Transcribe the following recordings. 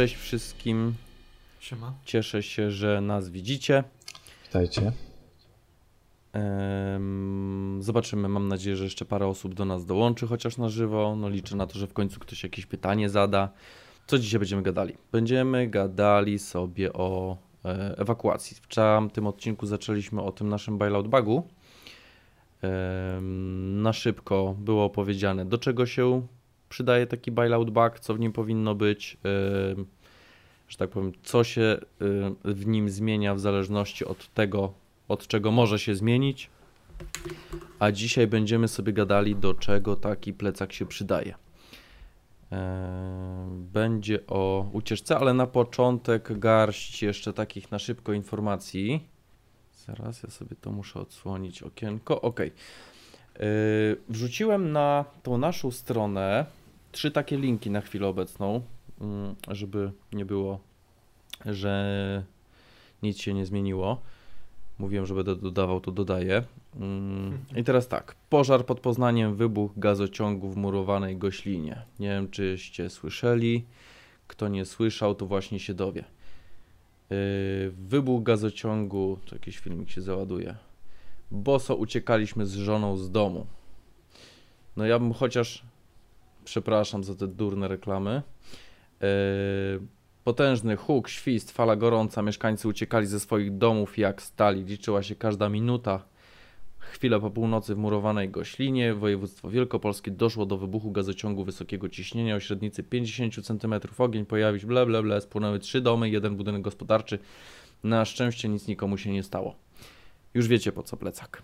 Cześć wszystkim. Siema. Cieszę się, że nas widzicie. Witajcie. Zobaczymy, mam nadzieję, że jeszcze parę osób do nas dołączy, chociaż na żywo. No liczę na to, że w końcu ktoś jakieś pytanie zada. Co dzisiaj będziemy gadali? Będziemy gadali sobie o e, ewakuacji. W tym odcinku zaczęliśmy o tym naszym bailout bugu. Na szybko było opowiedziane, do czego się przydaje taki bailout bug, co w nim powinno być, że tak powiem, co się w nim zmienia w zależności od tego, od czego może się zmienić. A dzisiaj będziemy sobie gadali, do czego taki plecak się przydaje. Będzie o ucieczce, ale na początek garść jeszcze takich na szybko informacji. Zaraz ja sobie to muszę odsłonić okienko. Ok. Wrzuciłem na tą naszą stronę trzy takie linki na chwilę obecną, mm, żeby nie było, że nic się nie zmieniło. Mówiłem, że będę dodawał, to dodaję. Mm, I teraz tak. Pożar pod Poznaniem, wybuch gazociągu w murowanej Goślinie. Nie wiem, czyście słyszeli. Kto nie słyszał, to właśnie się dowie. Yy, wybuch gazociągu, to jakiś filmik się załaduje. Boso uciekaliśmy z żoną z domu. No ja bym chociaż Przepraszam za te durne reklamy. Yy, potężny huk, świst, fala gorąca. Mieszkańcy uciekali ze swoich domów jak stali. Liczyła się każda minuta. Chwilę po północy w murowanej Goślinie, województwo wielkopolskie, doszło do wybuchu gazociągu wysokiego ciśnienia o średnicy 50 cm. Ogień pojawił się, ble, ble, ble, spłonęły trzy domy, jeden budynek gospodarczy. Na szczęście nic nikomu się nie stało. Już wiecie po co plecak.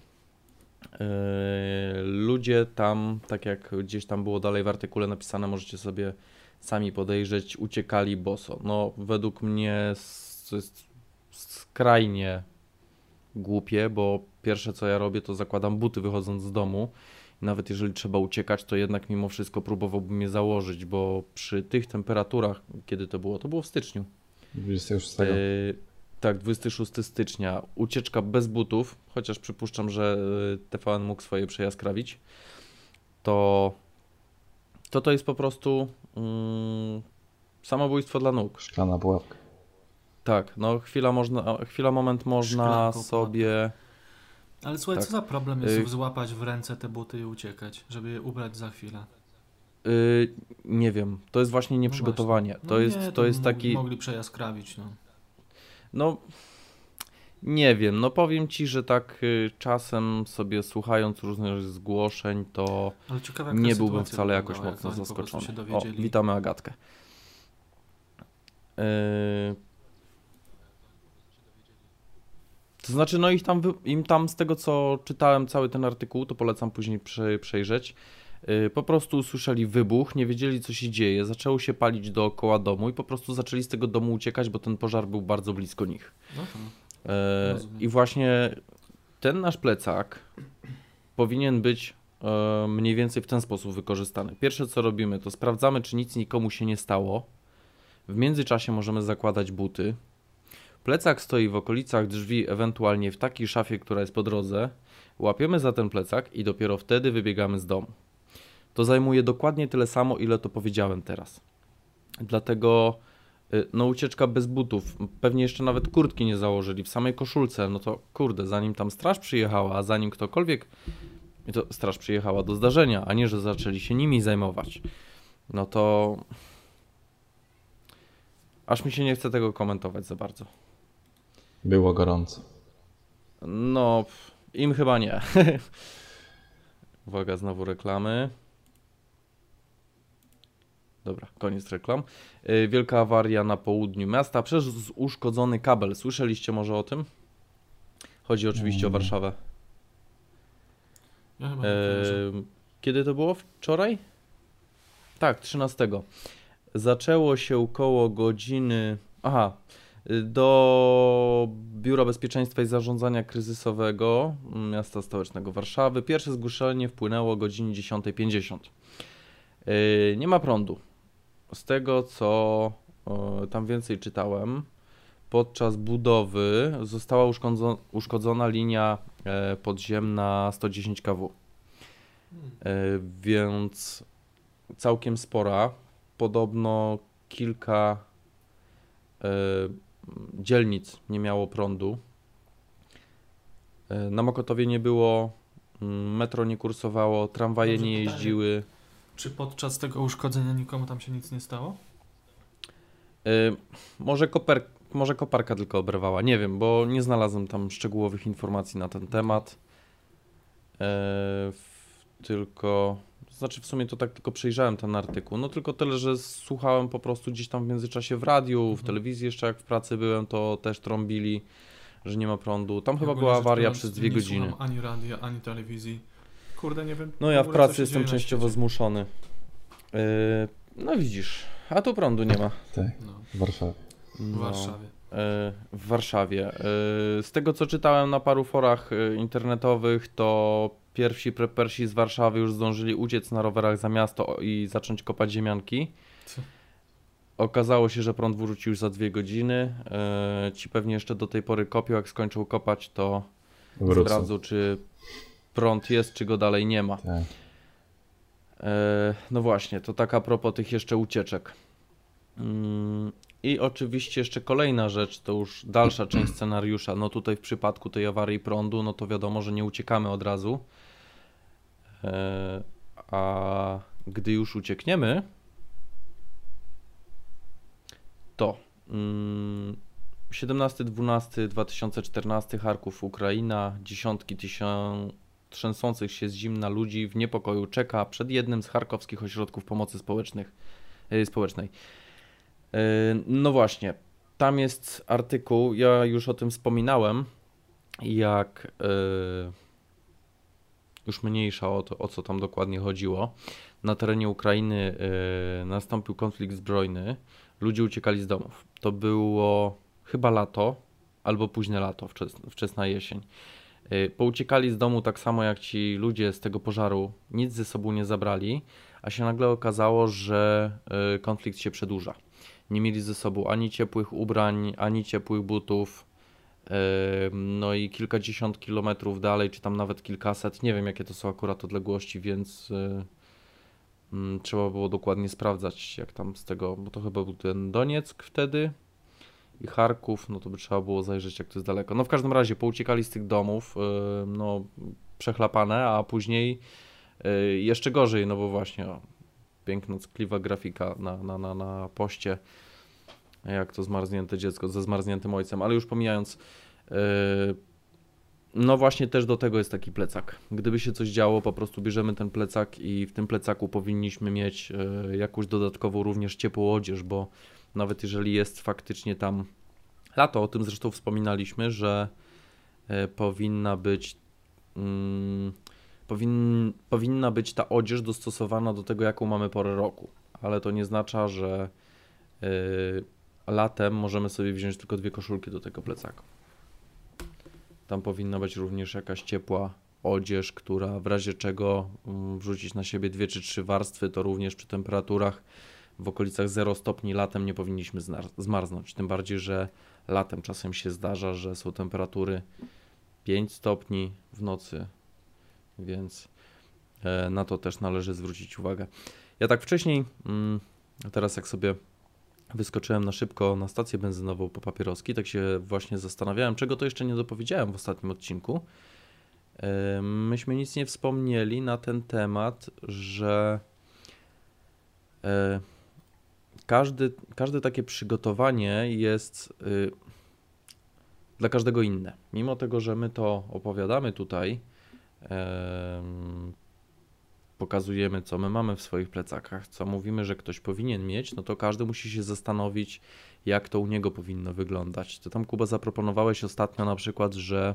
Yy, ludzie tam, tak jak gdzieś tam było dalej w artykule napisane, możecie sobie sami podejrzeć, uciekali boso. No, według mnie to jest skrajnie głupie, bo pierwsze co ja robię, to zakładam buty wychodząc z domu. Nawet jeżeli trzeba uciekać, to jednak mimo wszystko próbowałbym je założyć, bo przy tych temperaturach, kiedy to było, to było w styczniu. 26. Yy, tak, 26 stycznia. Ucieczka bez butów, chociaż przypuszczam, że y, TVN mógł swoje przejaskrawić. To to, to jest po prostu mm, samobójstwo dla nóg. Szklana pułapka. Tak, no chwila, można, chwila moment można sobie... Ale słuchaj, tak. co za problem jest y złapać w ręce te buty i uciekać, żeby je ubrać za chwilę? Yy, nie wiem, to jest właśnie nieprzygotowanie. No, no to, jest, nie, to, to jest taki... Mogli przejaskrawić, no. No, nie wiem, no powiem ci, że tak y, czasem sobie słuchając różnych zgłoszeń, to nie byłbym wcale jakoś mocno zaskoczony. O, witamy Agatkę. Yy... To znaczy, no ich tam, im tam z tego co czytałem cały ten artykuł, to polecam później przejrzeć. Yy, po prostu usłyszeli wybuch, nie wiedzieli co się dzieje, zaczęło się palić dookoła domu i po prostu zaczęli z tego domu uciekać, bo ten pożar był bardzo blisko nich. No E, I właśnie ten nasz plecak powinien być e, mniej więcej w ten sposób wykorzystany. Pierwsze co robimy, to sprawdzamy, czy nic nikomu się nie stało. W międzyczasie możemy zakładać buty. Plecak stoi w okolicach drzwi, ewentualnie w takiej szafie, która jest po drodze. Łapiemy za ten plecak i dopiero wtedy wybiegamy z domu. To zajmuje dokładnie tyle samo, ile to powiedziałem teraz. Dlatego Y, no ucieczka bez butów, pewnie jeszcze nawet kurtki nie założyli, w samej koszulce, no to kurde, zanim tam straż przyjechała, a zanim ktokolwiek, to straż przyjechała do zdarzenia, a nie, że zaczęli się nimi zajmować, no to aż mi się nie chce tego komentować za bardzo. Było gorąco. No, im chyba nie. Uwaga, znowu reklamy. Dobra, koniec reklam. Y, wielka awaria na południu miasta przez uszkodzony kabel. Słyszeliście może o tym? Chodzi oczywiście o mm. Warszawę. Ja chyba kiedy to było? Wczoraj? Tak, 13. Zaczęło się koło godziny. Aha, do Biura Bezpieczeństwa i Zarządzania Kryzysowego miasta stołecznego Warszawy. Pierwsze zgłoszenie wpłynęło o godzinie 10.50. Yy, nie ma prądu. Z tego, co tam więcej czytałem, podczas budowy została uszkodzona, uszkodzona linia e, podziemna 110 kW. E, więc całkiem spora. Podobno kilka dzielnic nie miało prądu. Na Mokotowie nie było, metro nie kursowało, tramwaje nie jeździły. Czy podczas tego uszkodzenia nikomu tam się nic nie stało? może, koper, może koparka tylko oberwała, nie wiem, bo nie znalazłem tam szczegółowych informacji na ten temat. tylko znaczy w sumie to tak tylko przejrzałem ten artykuł, no tylko tyle, że słuchałem po prostu gdzieś tam w międzyczasie w radiu, w mhm. telewizji jeszcze jak w pracy byłem, to też trąbili, że nie ma prądu. Tam chyba była awaria przez dwie nie godziny. Nie ani radia, ani telewizji. Kurde, nie wiem. No ja w pracy jestem częściowo zmuszony. Yy, no widzisz, a tu prądu nie ma. Tak, no. w Warszawie. No. W Warszawie. Yy, w Warszawie. Yy, z tego co czytałem na paru forach yy, internetowych, to pierwsi prepersi z Warszawy już zdążyli uciec na rowerach za miasto i zacząć kopać ziemianki. Co? Okazało się, że prąd wrócił już za dwie godziny. E, ci pewnie jeszcze do tej pory kopią. Jak skończą kopać, to sprawdzą, czy prąd jest, czy go dalej nie ma. Tak. E, no właśnie, to tak a propos tych jeszcze ucieczek. Mm, I oczywiście jeszcze kolejna rzecz, to już dalsza część scenariusza. No tutaj w przypadku tej awarii prądu, no to wiadomo, że nie uciekamy od razu. E, a gdy już uciekniemy, to 17-12-2014 mm, Charków, Ukraina, dziesiątki tysięcy trzęsących się z zimna ludzi w niepokoju czeka przed jednym z charkowskich ośrodków pomocy społecznych, yy, społecznej. Yy, no właśnie, tam jest artykuł, ja już o tym wspominałem, jak yy, już mniejsza o to, o co tam dokładnie chodziło. Na terenie Ukrainy nastąpił konflikt zbrojny, ludzie uciekali z domów. To było chyba lato albo późne lato, wczesna jesień. Y, pouciekali z domu tak samo jak ci ludzie z tego pożaru, nic ze sobą nie zabrali, a się nagle okazało, że y, konflikt się przedłuża. Nie mieli ze sobą ani ciepłych ubrań, ani ciepłych butów. Y, no i kilkadziesiąt kilometrów dalej, czy tam nawet kilkaset, nie wiem jakie to są akurat odległości, więc mm, trzeba było dokładnie sprawdzać, jak tam z tego, bo to chyba był ten Donieck wtedy, i Charków, no to by trzeba było zajrzeć, jak to jest daleko. No w każdym razie pouciekali z tych domów, yy, no przechlapane, a później yy, jeszcze gorzej, no bo właśnie o, piękna, ckliwa grafika na, na, na, na poście, jak to zmarznięte dziecko ze zmarzniętym ojcem, ale już pomijając, yy, no właśnie też do tego jest taki plecak. Gdyby się coś działo, po prostu bierzemy ten plecak i w tym plecaku powinniśmy mieć jakąś dodatkową również ciepłą odzież, bo nawet jeżeli jest faktycznie tam lato, o tym zresztą wspominaliśmy, że e, powinna być mm, powin, powinna być ta odzież dostosowana do tego, jaką mamy porę roku, ale to nie oznacza, że y, latem możemy sobie wziąć tylko dwie koszulki do tego plecaka. Tam powinna być również jakaś ciepła odzież, która w razie czego mm, wrzucić na siebie dwie czy trzy warstwy, to również przy temperaturach w okolicach 0 stopni latem nie powinniśmy zmarznąć. Tym bardziej, że latem czasem się zdarza, że są temperatury 5 stopni w nocy, więc e, na to też należy zwrócić uwagę. Ja tak wcześniej, mm, teraz jak sobie wyskoczyłem na szybko na stację benzynową po papieroski, tak się właśnie zastanawiałem, czego to jeszcze nie dopowiedziałem w ostatnim odcinku. E, myśmy nic nie wspomnieli na ten temat, że e, każdy, każde takie przygotowanie jest y, dla każdego inne. Mimo tego, że my to opowiadamy tutaj, y, pokazujemy, co my mamy w swoich plecakach, co mówimy, że ktoś powinien mieć, no to każdy musi się zastanowić, jak to u niego powinno wyglądać. To tam Kuba zaproponowałeś ostatnio na przykład, że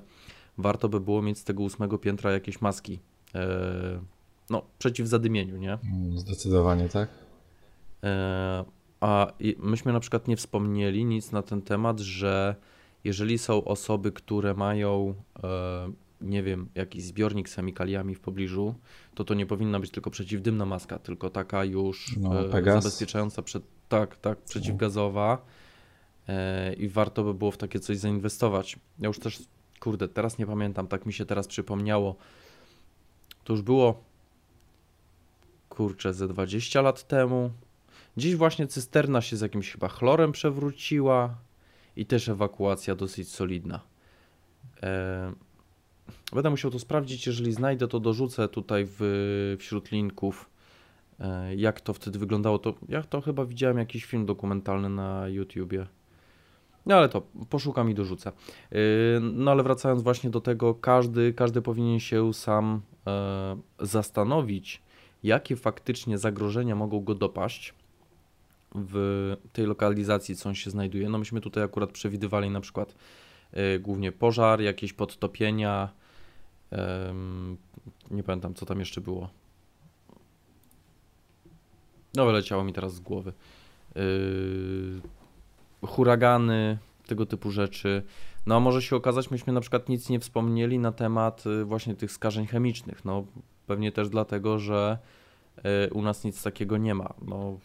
warto by było mieć z tego ósmego piętra jakieś maski. Y, no, przeciw zadymieniu, nie? Zdecydowanie tak. E, a myśmy na przykład nie wspomnieli nic na ten temat, że jeżeli są osoby, które mają, e, nie wiem, jakiś zbiornik z chemikaliami w pobliżu, to to nie powinna być tylko przeciwdymna maska, tylko taka już no, e, zabezpieczająca przed, tak, tak, przeciwgazowa e, i warto by było w takie coś zainwestować. Ja już też, kurde, teraz nie pamiętam, tak mi się teraz przypomniało. To już było, kurczę, ze 20 lat temu, Gdzieś właśnie cysterna się z jakimś chyba chlorem przewróciła i też ewakuacja dosyć solidna. E, będę musiał to sprawdzić, jeżeli znajdę to dorzucę tutaj w, wśród linków e, jak to wtedy wyglądało. To ja to chyba widziałem jakiś film dokumentalny na YouTubie. No ale to poszukam i dorzucę. E, no ale wracając właśnie do tego, każdy, każdy powinien się sam zastanowić, jakie faktycznie zagrożenia mogą go dopaść w tej lokalizacji, co on się znajduje. No myśmy tutaj akurat przewidywali na przykład y, głównie pożar, jakieś podtopienia, y, nie pamiętam co tam jeszcze było. No wyleciało mi teraz z głowy. Y, huragany, tego typu rzeczy. No a może się okazać, myśmy na przykład nic nie wspomnieli na temat y, właśnie tych skażeń chemicznych. No pewnie też dlatego, że E, u nas nic takiego nie ma. No,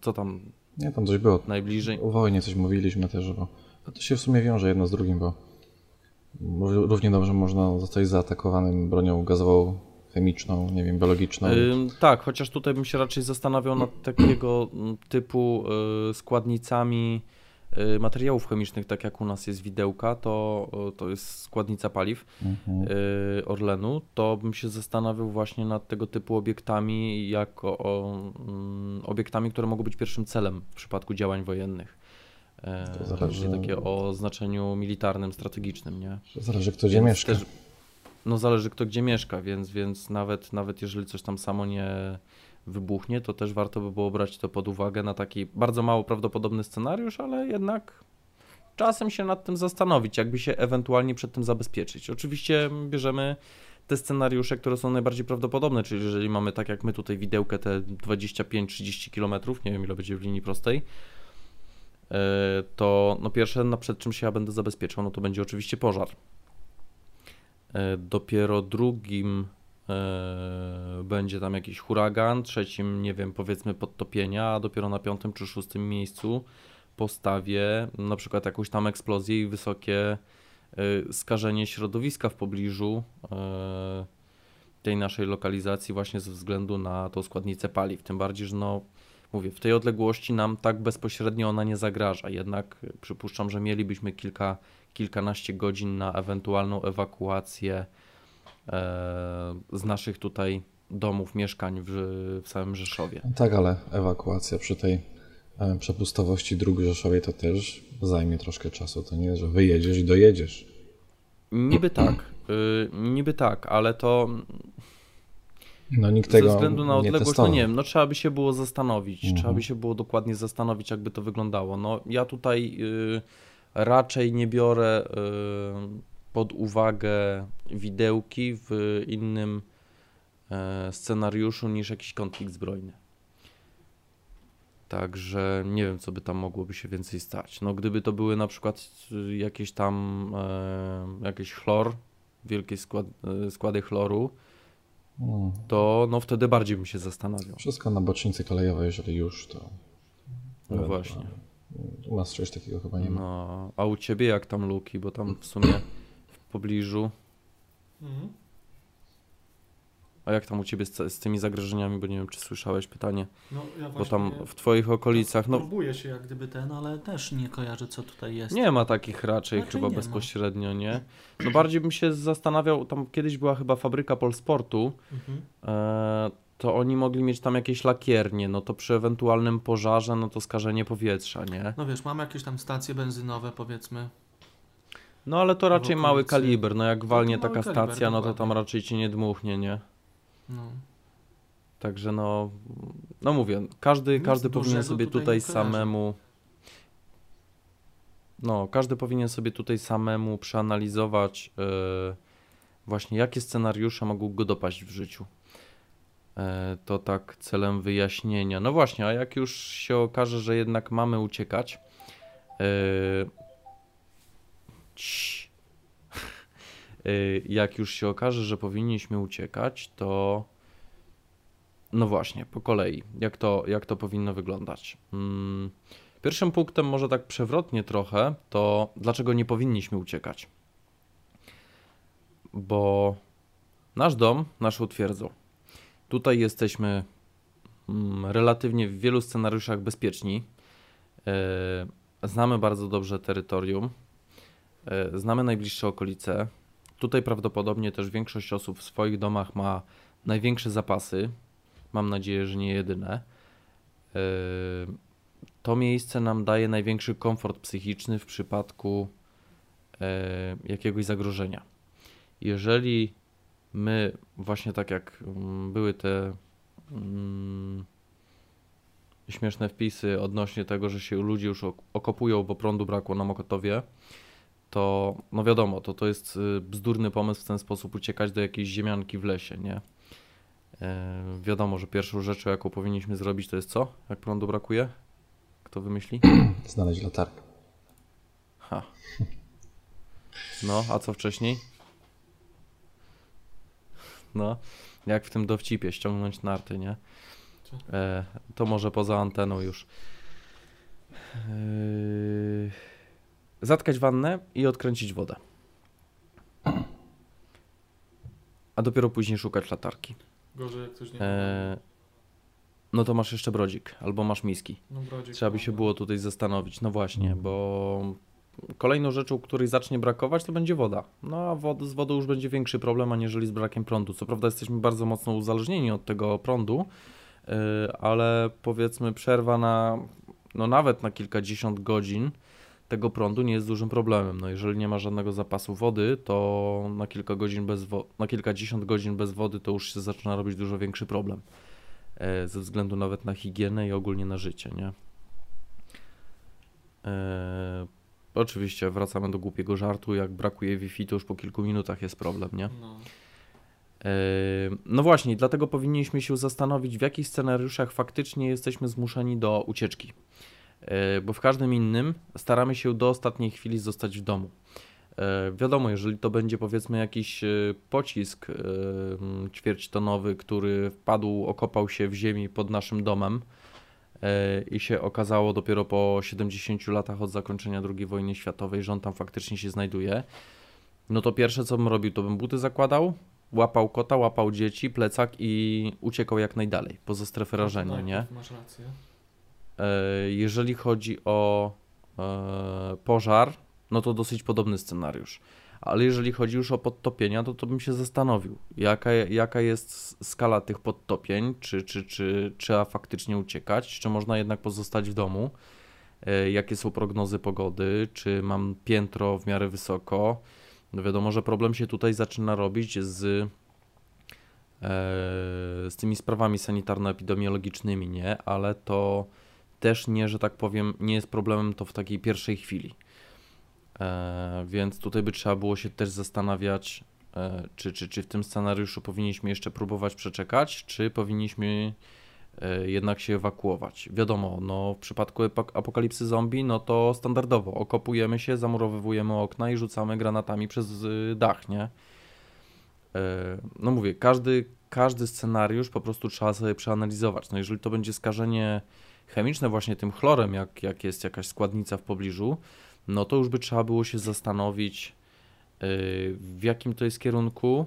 co tam? Nie, tam coś było. Najbliżej. O wojnie coś mówiliśmy też, bo to się w sumie wiąże jedno z drugim, bo równie dobrze można zostać zaatakowanym bronią gazową, chemiczną, nie wiem, biologiczną. Yy, tak, chociaż tutaj bym się raczej zastanawiał nad takiego mm, typu yy, składnicami Y, materiałów chemicznych, tak jak u nas jest widełka, to, to jest składnica paliw mhm. Y, Orlenu, to bym się zastanawiał właśnie nad tego typu obiektami jako o, mm, obiektami, które mogą być pierwszym celem w przypadku działań wojennych. E, to zależy... Takie o znaczeniu militarnym, strategicznym, nie? Zależy kto gdzie mieszka. Też, no zależy kto gdzie mieszka, więc, więc nawet, nawet jeżeli coś tam samo nie wybuchnie, to też warto by było brać to pod uwagę na taki bardzo mało prawdopodobny scenariusz, ale jednak czasem się nad tym zastanowić, jakby się ewentualnie przed tym zabezpieczyć. Oczywiście bierzemy te scenariusze, które są najbardziej prawdopodobne, czyli jeżeli mamy tak jak my tutaj widełkę te 25-30 km, nie wiem ile będzie w linii prostej, e, to no pierwsze, no przed czym się ja będę zabezpieczał, no to będzie oczywiście pożar. E, dopiero drugim będzie tam jakiś huragan, trzecim, nie wiem, powiedzmy podtopienia, a dopiero na piątym czy szóstym miejscu postawię na przykład jakąś tam eksplozję i wysokie e, skażenie środowiska w pobliżu e, tej naszej lokalizacji właśnie ze względu na tą składnicę paliw. Tym bardziej, że no, mówię, w tej odległości nam tak bezpośrednio ona nie zagraża. Jednak przypuszczam, że mielibyśmy kilka, kilkanaście godzin na ewentualną ewakuację z naszych tutaj domów, mieszkań w, w samym Rzeszowie. Tak, ale ewakuacja przy tej e, przepustowości dróg Rzeszowej to też zajmie troszkę czasu. To nie, że wyjedziesz i dojedziesz. Niby tak, y, niby tak, ale to no, nikt tego ze względu na odległość, nie no nie wiem, no trzeba by się było zastanowić, mhm. trzeba by się było dokładnie zastanowić, jakby to wyglądało. No ja tutaj y, raczej nie biorę y, pod uwagę widełki w innym e, scenariuszu niż jakiś konflikt zbrojny. Także nie wiem, co by tam mogłoby się więcej stać. No, gdyby to były na przykład jakieś tam e, jakiś chlor, wielkie skład, e, składy chloru, hmm. to no wtedy bardziej bym się zastanawiał. Wszystko na bocznicy kolejowej, jeżeli już, to. No właśnie. U nas czegoś takiego chyba nie ma. No, a u ciebie jak tam luki, bo tam w sumie pobliżu. Mhm. A jak tam u ciebie z, z, tymi zagrożeniami, bo nie wiem, czy słyszałeś pytanie, no, ja bo tam w twoich okolicach, no... Próbuję się jak gdyby ten, ale też nie kojarzę, co tutaj jest. Nie ma takich raczej, chyba bezpośrednio, ma. nie? No bardziej bym się zastanawiał, tam kiedyś była chyba fabryka Polsportu, mhm. e, to oni mogli mieć tam jakieś lakiernie, no to przy ewentualnym pożarze, no to skażenie powietrza, nie? No wiesz, mamy jakieś tam stacje benzynowe, powiedzmy, no ale to raczej mały kaliber, no jak walnie taka kaliber, stacja, no to tam raczej ci nie dmuchnie, nie? No. Także no, no mówię, każdy, każdy powinien sobie tutaj, tutaj samemu no, każdy powinien sobie tutaj samemu przeanalizować yy, właśnie jakie scenariusze mogą go dopaść w życiu. Yy, to tak celem wyjaśnienia. No właśnie, a jak już się okaże, że jednak mamy uciekać, yy, Y, jak już się okaże, że powinniśmy uciekać, to no właśnie, po kolei, jak to, jak to powinno wyglądać. Mm, pierwszym punktem, może tak przewrotnie trochę, to dlaczego nie powinniśmy uciekać? Bo nasz dom, naszą twierdzą. Tutaj jesteśmy mm, relatywnie w wielu scenariuszach bezpieczni. Znamy bardzo dobrze terytorium, znamy najbliższe okolice. Tutaj prawdopodobnie też większość osób w swoich domach ma największe zapasy. Mam nadzieję, że nie jedyne. To miejsce nam daje największy komfort psychiczny w przypadku jakiegoś zagrożenia. Jeżeli my, właśnie tak jak mm, były te mm, śmieszne wpisy odnośnie tego, że się ludzie już okopują, bo prądu brakło na Mokotowie, to no wiadomo, to, to jest y, bzdurny pomysł w ten sposób uciekać do jakiejś ziemianki w lesie, nie? E, wiadomo, że pierwszą rzeczą, jaką powinniśmy zrobić, to jest co? Jak prądu brakuje? Kto wymyśli? Znaleźć latarkę. Ha. No, a co wcześniej? No, jak w tym dowcipie, ściągnąć narty, nie? E, to może poza anteną już. E, zatkać wannę i odkręcić wodę. A dopiero później szukać latarki. Gorzej jak ktoś nie e, No to masz jeszcze brodzik, albo masz miski. No, brodzik, Trzeba by się było tutaj zastanowić. No właśnie, bo Kolejną rzeczą, której zacznie brakować, to będzie woda. No a wod, z wodą już będzie większy problem, aniżeli z brakiem prądu. Co prawda jesteśmy bardzo mocno uzależnieni od tego prądu, yy, ale powiedzmy przerwa na, no nawet na kilkadziesiąt godzin tego prądu nie jest dużym problemem. No jeżeli nie ma żadnego zapasu wody, to na kilka godzin bez wo- na kilkadziesiąt godzin bez wody to już się zaczyna robić dużo większy problem. Yy, ze względu nawet na higienę i ogólnie na życie, nie? Yy, Oczywiście, wracamy do głupiego żartu. Jak brakuje Wi-Fi, to już po kilku minutach jest problem, nie? No. E, no właśnie, dlatego powinniśmy się zastanowić, w jakich scenariuszach faktycznie jesteśmy zmuszeni do ucieczki. E, bo w każdym innym staramy się do ostatniej chwili zostać w domu. E, wiadomo, jeżeli to będzie powiedzmy jakiś pocisk ćwierćtonowy, który wpadł, okopał się w ziemi pod naszym domem, E, i się okazało dopiero po 70 latach od zakończenia II wojny światowej, że on tam faktycznie się znajduje, no to pierwsze co bym robił, to bym buty zakładał, łapał kota, łapał dzieci, plecak i uciekał jak najdalej, poza strefę no, rażenia, tak, nie? Masz rację. E, jeżeli chodzi o e, pożar, no to dosyć podobny scenariusz ale jeżeli chodzi już o podtopienia, to, to bym się zastanowił, jaka, jaka jest skala tych podtopień, czy, czy, czy trzeba faktycznie uciekać, czy można jednak pozostać w domu, e, jakie są prognozy pogody, czy mam piętro w miarę wysoko. No wiadomo, że problem się tutaj zaczyna robić z, z tymi sprawami sanitarno-epidemiologicznymi, nie? Ale to też nie, że tak powiem, nie jest problemem to w takiej pierwszej chwili. E, więc tutaj by trzeba było się też zastanawiać, e, czy, czy, czy w tym scenariuszu powinniśmy jeszcze próbować przeczekać, czy powinniśmy e, jednak się ewakuować. Wiadomo, no w przypadku apokalipsy zombie, no to standardowo okopujemy się, zamurowywujemy okna i rzucamy granatami przez dach, nie? No mówię, każdy, każdy scenariusz po prostu trzeba sobie przeanalizować. No jeżeli to będzie skażenie chemiczne właśnie tym chlorem, jak, jak jest jakaś składnica w pobliżu, no to już by trzeba było się zastanowić, y, w jakim to jest kierunku,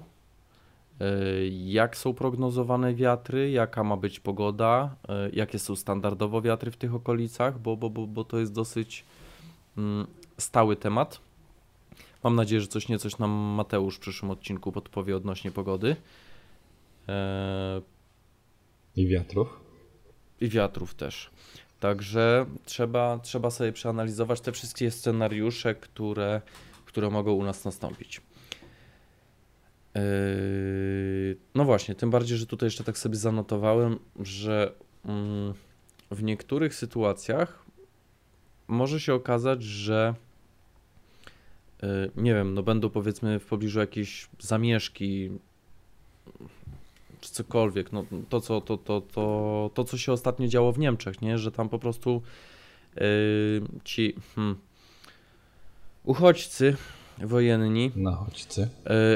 y, jak są prognozowane wiatry, jaka ma być pogoda, y, jakie są standardowo wiatry w tych okolicach, bo, bo, bo, bo to jest dosyć mm, stały temat. Mam nadzieję, że coś niecoś nam Mateusz w przyszłym odcinku podpowie odnośnie pogody. E, I wiatrów. I wiatrów też. Także trzeba, trzeba sobie przeanalizować te wszystkie scenariusze, które, które mogą u nas nastąpić. Yy, no właśnie, tym bardziej, że tutaj jeszcze tak sobie zanotowałem, że mm, w niektórych sytuacjach może się okazać, że yy, nie wiem, no będą powiedzmy w pobliżu jakieś zamieszki, czy cokolwiek. No, to, co, to, to, to, to, co się ostatnio działo w Niemczech, nie? że tam po prostu yy, ci hmm, uchodźcy wojenni Nachodźcy.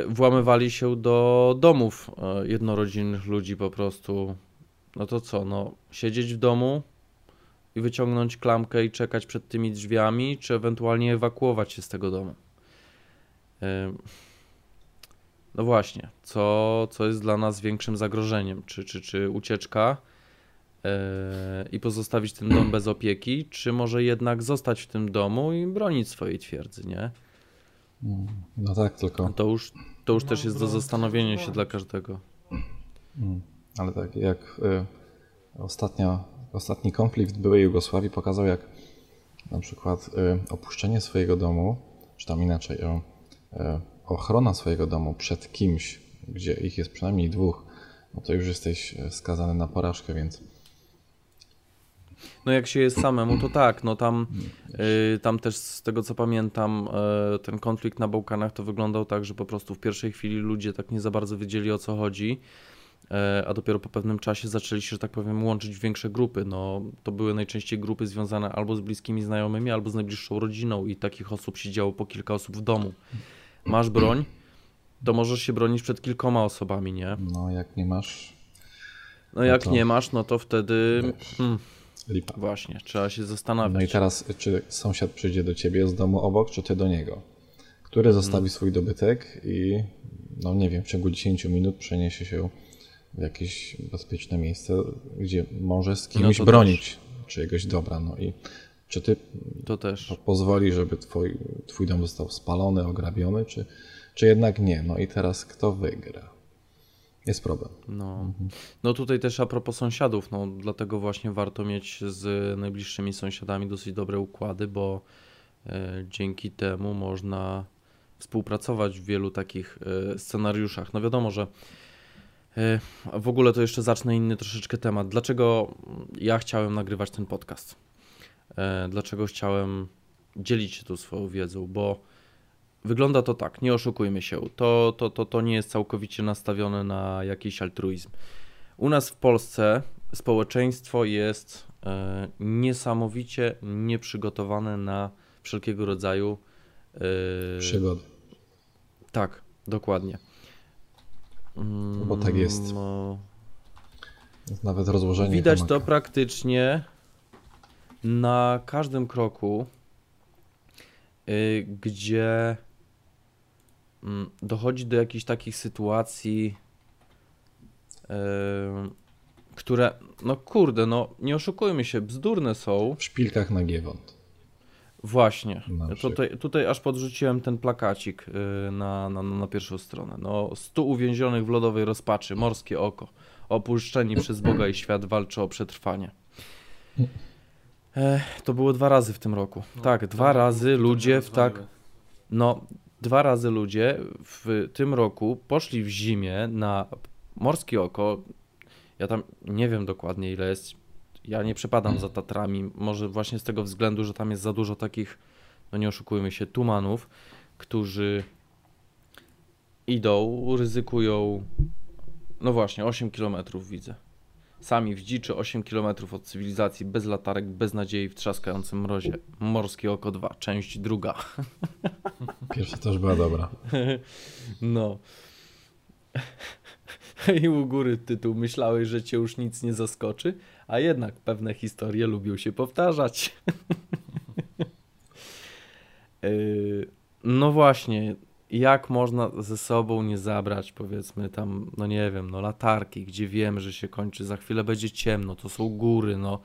Yy, włamywali się do domów yy, jednorodzinnych ludzi po prostu. No to co, no siedzieć w domu i wyciągnąć klamkę i czekać przed tymi drzwiami, czy ewentualnie ewakuować się z tego domu. Yy, no właśnie, co, co jest dla nas większym zagrożeniem? Czy, czy, czy ucieczka, i pozostawić ten dom bez opieki, czy może jednak zostać w tym domu i bronić swojej twierdzy, nie? No tak, tylko. To już, to już no, też jest do zastanowienia się dla każdego. Mm, ale tak, jak y, ostatnia, ostatni konflikt byłej Jugosławii pokazał, jak na przykład y, opuszczenie swojego domu, czy tam inaczej, y, ochrona swojego domu przed kimś, gdzie ich jest przynajmniej dwóch, no to już jesteś skazany na porażkę, więc no jak się jest samemu, to tak, no tam, yy, tam też z tego co pamiętam, yy, ten konflikt na Bałkanach to wyglądał tak, że po prostu w pierwszej chwili ludzie tak nie za bardzo wiedzieli o co chodzi, yy, a dopiero po pewnym czasie zaczęli się, że tak powiem, łączyć w większe grupy. No, to były najczęściej grupy związane albo z bliskimi znajomymi, albo z najbliższą rodziną i takich osób siedziało po kilka osób w domu. Masz broń, to możesz się bronić przed kilkoma osobami, nie? No, jak nie masz. No, jak to... nie masz, no to wtedy. Hmm, Lipa. Właśnie, trzeba się zastanawiać. No i teraz, czy sąsiad przyjdzie do ciebie z domu obok, czy ty do niego? Który zostawi hmm. swój dobytek i, no nie wiem, w ciągu 10 minut przeniesie się w jakieś bezpieczne miejsce, gdzie może z no kimś no bronić czyjegoś dobra. No i czy ty to też. pozwoli, żeby twój, twój dom został spalony, ograbiony, czy, czy jednak nie? No i teraz kto wygra? Jest problem. No. Mhm. no tutaj też a propos sąsiadów, no dlatego właśnie warto mieć z najbliższymi sąsiadami dosyć dobre układy, bo e, dzięki temu można współpracować w wielu takich e, scenariuszach. No wiadomo, że e, w ogóle to jeszcze zacznę inny troszeczkę temat. Dlaczego ja chciałem nagrywać ten podcast? E, dlaczego chciałem dzielić się tu swoją wiedzą? Bo Wygląda to tak, nie oszukujmy się. To, to, to, to nie jest całkowicie nastawione na jakiś altruizm. U nas w Polsce społeczeństwo jest e, niesamowicie nieprzygotowane na wszelkiego rodzaju e, przygody. Tak, dokładnie. Mm, Bo tak jest. No, nawet rozłożenie. Widać to praktycznie na każdym kroku, y, gdzie Mm, dochodzi do jakichś takich sytuacji, yy, które, no kurde, no nie oszukujmy się, bzdurne są. W szpilkach na Giewont. Właśnie. Tutaj, tutaj aż podrzuciłem ten plakacik yy, na, na, na pierwszą stronę. No, stu uwięzionych w lodowej rozpaczy, morskie oko. Opuszczeni przez Boga i świat walczy o przetrwanie. To było dwa razy w tym roku. No, tak, dwa razy ludzie w tak. No, dwa razy ludzie w tym roku poszli w zimie na morskie oko. Ja tam nie wiem dokładnie ile jest. Ja nie przepadam za Tatrami. Może właśnie z tego względu, że tam jest za dużo takich, no nie oszukujmy się, tumanów, którzy idą, ryzykują. No właśnie, 8 kilometrów widzę. Sami w dziczy 8 km od cywilizacji, bez latarek, bez nadziei w trzaskającym mrozie. Morskie oko 2, część druga. Pierwsza też była dobra. No. I u góry tytuł myślałeś, że cię już nic nie zaskoczy, a jednak pewne historie lubią się powtarzać. Yy, no właśnie, jak można ze sobą nie zabrać, powiedzmy tam, no nie wiem, no latarki, gdzie wiemy, że się kończy, za chwilę będzie ciemno, to są góry, no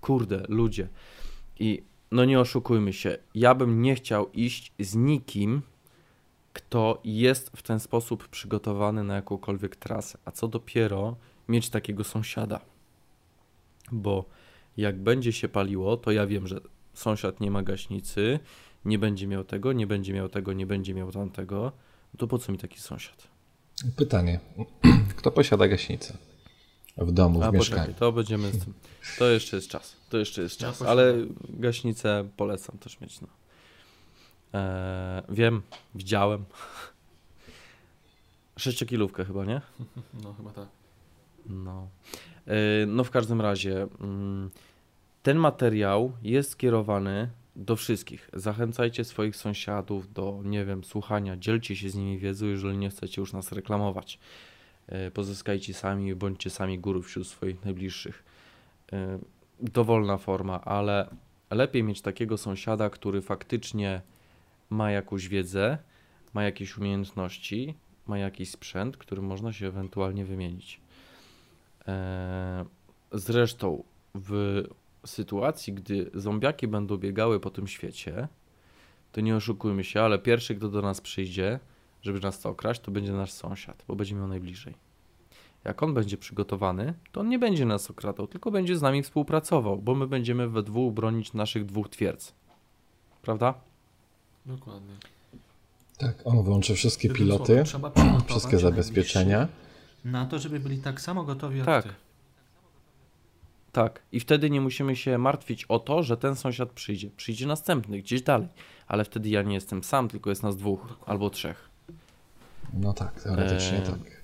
kurde, ludzie. I no nie oszukujmy się, ja bym nie chciał iść z nikim, kto jest w ten sposób przygotowany na jakąkolwiek trasę, a co dopiero mieć takiego sąsiada. Bo jak będzie się paliło, to ja wiem, że sąsiad nie ma gaśnicy, nie będzie miał tego, nie będzie miał tego, nie będzie miał tamtego, to po co mi taki sąsiad? Pytanie. Kto posiada gaśnicę? W domu, w A, mieszkaniu. Poczekaj, to będziemy z tym. To jeszcze jest czas. To jeszcze jest czas, ja ale gaśnicę polecam też mieć. No. Eee, wiem, widziałem. Sześciokilówkę chyba, nie? No, chyba tak. No. Eee, no w każdym razie mm, ten materiał jest skierowany do wszystkich. Zachęcajcie swoich sąsiadów do, nie wiem, słuchania, dzielcie się z nimi wiedzą, jeżeli nie chcecie już nas reklamować. E, pozyskajcie sami, bądźcie sami górów wśród swoich najbliższych. E, dowolna forma, ale lepiej mieć takiego sąsiada, który faktycznie ma jakąś wiedzę, ma jakieś umiejętności, ma jakiś sprzęt, który można się ewentualnie wymienić. E, Zresztą w sytuacji, gdy zombiaki będą biegały po tym świecie, to nie oszukujmy się, ale pierwszy, kto do nas przyjdzie, żeby nas to okraść, to będzie nasz sąsiad, bo będzie miał najbliżej. Jak on będzie przygotowany, to on nie będzie nas okradał, tylko będzie z nami współpracował, bo my będziemy we dwóch bronić naszych dwóch twierdz. Prawda? Dokładnie. Tak, on włączy wszystkie piloty, wszystkie zabezpieczenia. Na to, żeby byli tak samo gotowi jak tak. ty. Tak, i wtedy nie musimy się martwić o to, że ten sąsiad przyjdzie. Przyjdzie następny, gdzieś dalej. Ale wtedy ja nie jestem sam, tylko jest nas dwóch albo trzech. No tak, teoretycznie e... tak.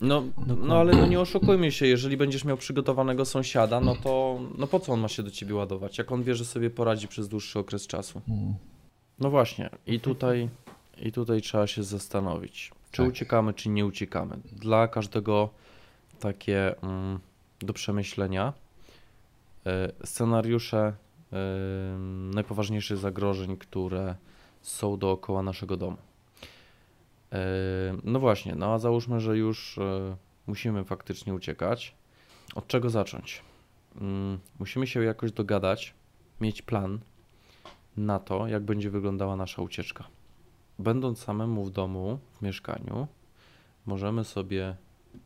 No, no ale no nie oszukujmy się, jeżeli będziesz miał przygotowanego sąsiada, no to no po co on ma się do ciebie ładować, jak on wie, że sobie poradzi przez dłuższy okres czasu. Hmm. No właśnie, i tutaj, i tutaj trzeba się zastanowić, czy tak. uciekamy, czy nie uciekamy. Dla każdego takie mm, do przemyślenia e, scenariusze e, najpoważniejszych zagrożeń, które są dookoła naszego domu. E, no właśnie, no a załóżmy, że już musimy faktycznie uciekać. Od czego zacząć? Mm, musimy się jakoś dogadać, mieć plan na to, jak będzie wyglądała nasza ucieczka. Będąc samemu w domu, w mieszkaniu, możemy sobie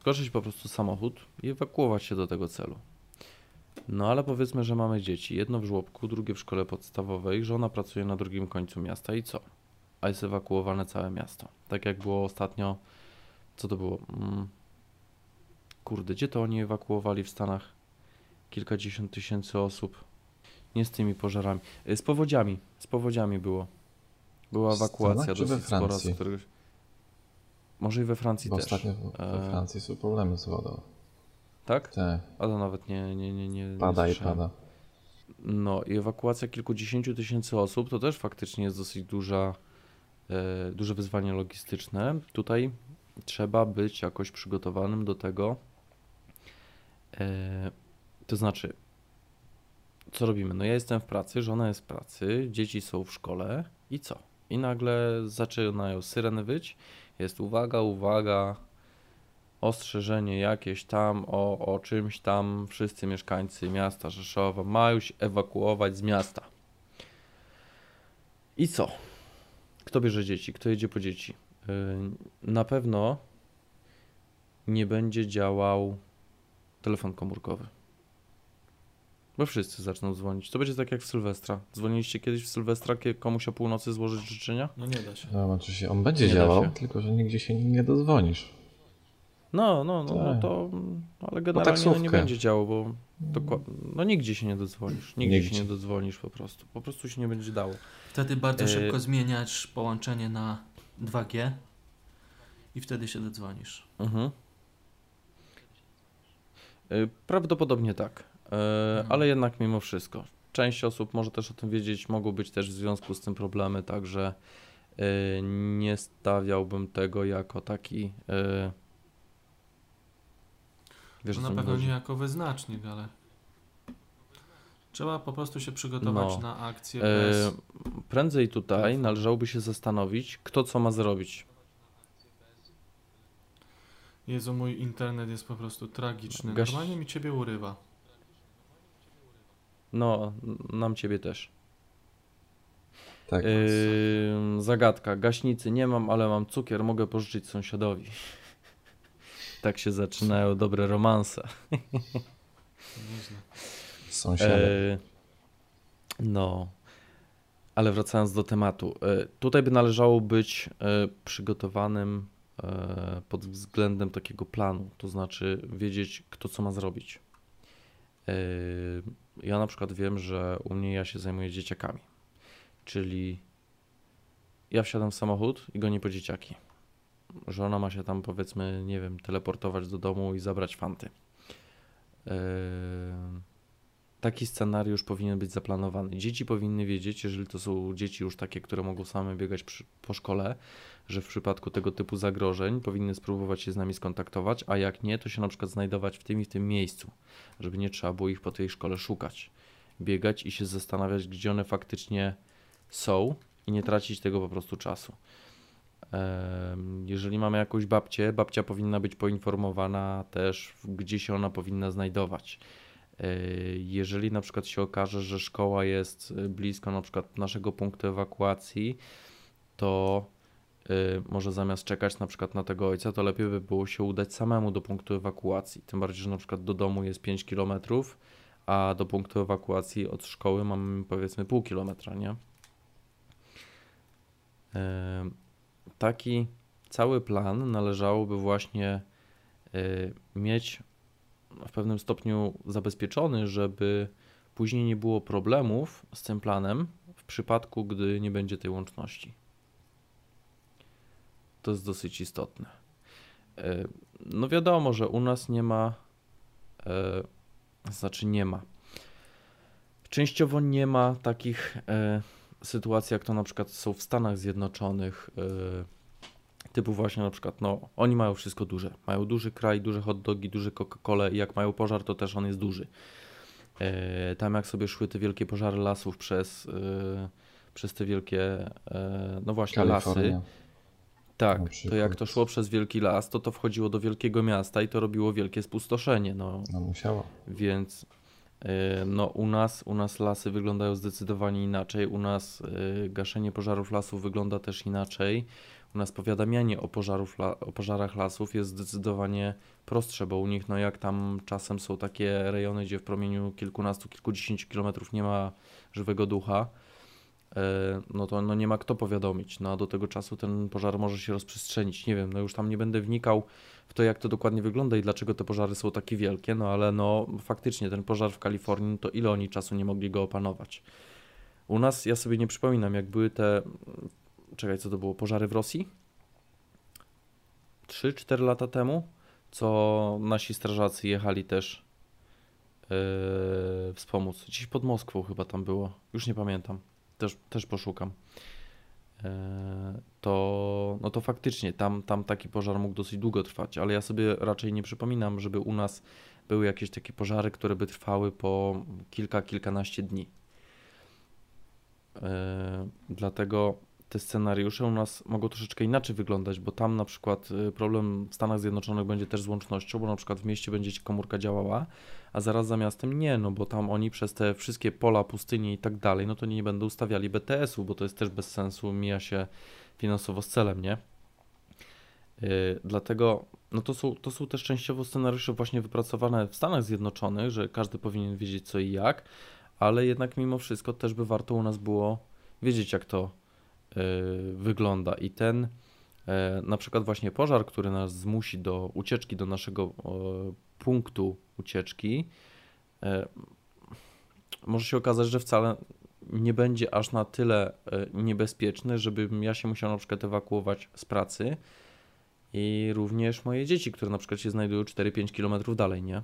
skoczyć po prostu samochód i ewakuować się do tego celu. No ale powiedzmy, że mamy dzieci, jedno w żłobku, drugie w szkole podstawowej, żona pracuje na drugim końcu miasta i co? A jest ewakuowane całe miasto. Tak jak było ostatnio, co to było? Hmm. Kurde, gdzie to oni ewakuowali w Stanach? Kilkadziesiąt tysięcy osób. Nie z tymi pożarami. Y, z powodziami. Z powodziami było. Była ewakuacja dosyć spora z któregoś. Może i we Francji Bo też. Ostatnio we e, Francji są problemy z wodą. Tak? Tak. A to nawet nie, nie, nie, nie Pada nie i pada. No i ewakuacja kilkudziesięciu tysięcy osób to też faktycznie jest dosyć duża, e, duże wyzwanie logistyczne. Tutaj trzeba być jakoś przygotowanym do tego. E, to znaczy, co robimy? No ja jestem w pracy, żona jest w pracy, dzieci są w szkole i co? I nagle zaczynają syreny wyć, jest uwaga, uwaga, ostrzeżenie jakieś tam o, o czymś tam, wszyscy mieszkańcy miasta Rzeszowa mają się ewakuować z miasta. I co? Kto bierze dzieci? Kto jedzie po dzieci? Yy, na pewno nie będzie działał telefon komórkowy. Bo wszyscy zaczną dzwonić. To będzie tak jak w Sylwestra. Dzwoniliście kiedyś w Sylwestra komuś o północy złożyć życzenia? No nie da się. No, oczywiście on będzie nie działał, tylko że nigdzie się nie dozwonisz. No, no, no, no tak. to, ale generalnie no, nie będzie działo, bo no nigdzie się nie dodzwonisz, nigdzie, nigdzie, się nie dodzwonisz po prostu, po prostu się nie będzie dało. Wtedy bardzo e... szybko zmieniać połączenie na 2G i wtedy się dodzwonisz. Mhm. E, prawdopodobnie tak. E, mhm. ale jednak mimo wszystko. Część osób może też o tym wiedzieć, mogą być też w związku z tym problemy, także e, nie stawiałbym tego jako taki. E, wiesz, to na pewno nie jako wyznacznik, ale trzeba po prostu się przygotować no. na akcję. Bez... Prędzej tutaj należałoby się zastanowić, kto co ma zrobić. Jezu, mój internet jest po prostu tragiczny. Gaś... Normalnie mi ciebie urywa. No, nam ciebie też. Tak. Yy, zagadka. Gaśnicy nie mam, ale mam cukier, mogę pożyczyć sąsiadowi. tak się zaczynają dobre romanse. Sąsiadem. Yy, no. Ale wracając do tematu. Yy, tutaj by należało być yy, przygotowanym yy, pod względem takiego planu, to znaczy wiedzieć, kto co ma zrobić. Ja na przykład wiem, że u mnie ja się zajmuję dzieciakami. Czyli ja wsiadam w samochód i gonię po dzieciaki. Żona ma się tam powiedzmy, nie wiem, teleportować do domu i zabrać fanty. Yy, taki scenariusz powinien być zaplanowany. Dzieci powinny wiedzieć, jeżeli to są dzieci już takie, które mogą same biegać przy, po szkole, że w przypadku tego typu zagrożeń powinny spróbować się z nami skontaktować, a jak nie, to się na przykład znajdować w tym i w tym miejscu, żeby nie trzeba było ich po tej szkole szukać, biegać i się zastanawiać, gdzie one faktycznie są i nie tracić tego po prostu czasu. Jeżeli mamy jakąś babcię, babcia powinna być poinformowana też, gdzie się ona powinna znajdować. E, jeżeli na przykład się okaże, że szkoła jest blisko na przykład naszego punktu ewakuacji, to e, może zamiast czekać na przykład na tego ojca, to lepiej by było się udać samemu do punktu ewakuacji. Tym bardziej, że na przykład do domu jest 5 km, a do punktu ewakuacji od szkoły mamy powiedzmy pół kilometra, nie? taki cały plan należałoby właśnie mieć w pewnym stopniu zabezpieczony, żeby później nie było problemów z tym planem w przypadku, gdy nie będzie tej łączności. To jest dosyć istotne. Y, no wiadomo, że u nas nie ma, y, znaczy nie ma. Częściowo nie ma takich sytuacji, jak to na przykład są w Stanach Zjednoczonych, typu właśnie na przykład, no, oni mają wszystko duże. Mają duży kraj, duże hot dogi, duże Coca-Colę i jak mają pożar, to też on jest duży. Yy, tam jak sobie szły te wielkie pożary lasów przez, yy, przez te wielkie, no właśnie, Kalifornia. lasy. Tak, to jak to szło przez wielki las, to to wchodziło do wielkiego miasta i to robiło wielkie spustoszenie. No, no musiało. Więc E, no u nas, u nas lasy wyglądają zdecydowanie inaczej, u nas e, gaszenie pożarów lasów wygląda też inaczej. U nas powiadamianie o, pożarów, o pożarach lasów jest zdecydowanie prostsze, bo u nich, no jak tam czasem są takie rejony, gdzie w promieniu kilkunastu, kilkudziesięciu kilometrów nie ma żywego ducha, E, no to no nie ma kto powiadomić. No a do tego czasu ten pożar może się rozprzestrzenić. Nie wiem, no już tam nie będę wnikał w to, jak to dokładnie wygląda i dlaczego te pożary są takie wielkie, no ale no faktycznie ten pożar w Kalifornii, to ile oni czasu nie mogli go opanować. U nas, ja sobie nie przypominam, jak były te, czekaj, co to było, pożary w Rosji? 3-4 lata temu, co nasi strażacy jechali też yy, wspomóc. Gdzieś pod Moskwą chyba tam było, już nie pamiętam też, też poszukam. E, to, no to faktycznie tam, tam taki pożar mógł dosyć długo trwać, ale ja sobie raczej nie przypominam, żeby u nas były jakieś takie pożary, które by trwały po kilka, kilkanaście dni. E, dlatego te scenariusze u nas mogą troszeczkę inaczej wyglądać, bo tam na przykład y, problem w Stanach Zjednoczonych będzie też z łącznością, bo na przykład w mieście będzie komórka działała, a zaraz za miastem nie, no bo tam oni przez te wszystkie pola, pustynie i tak dalej, no to nie będą ustawiali BTS-u, bo to jest też bez sensu, mija się finansowo z celem, nie? Yy, dlatego no to, są, to są też częściowo scenariusze właśnie wypracowane w Stanach Zjednoczonych, że każdy powinien wiedzieć co i jak, ale jednak mimo wszystko też by warto u nas było wiedzieć jak to wygląda. I ten e, na przykład właśnie pożar, który nas zmusi do ucieczki do naszego punktu ucieczki, e, może się okazać, że wcale nie będzie aż na tyle niebezpieczny, żebym ja się musiał na przykład ewakuować z pracy i również moje dzieci, które na przykład się znajdują 4-5 km dalej, nie?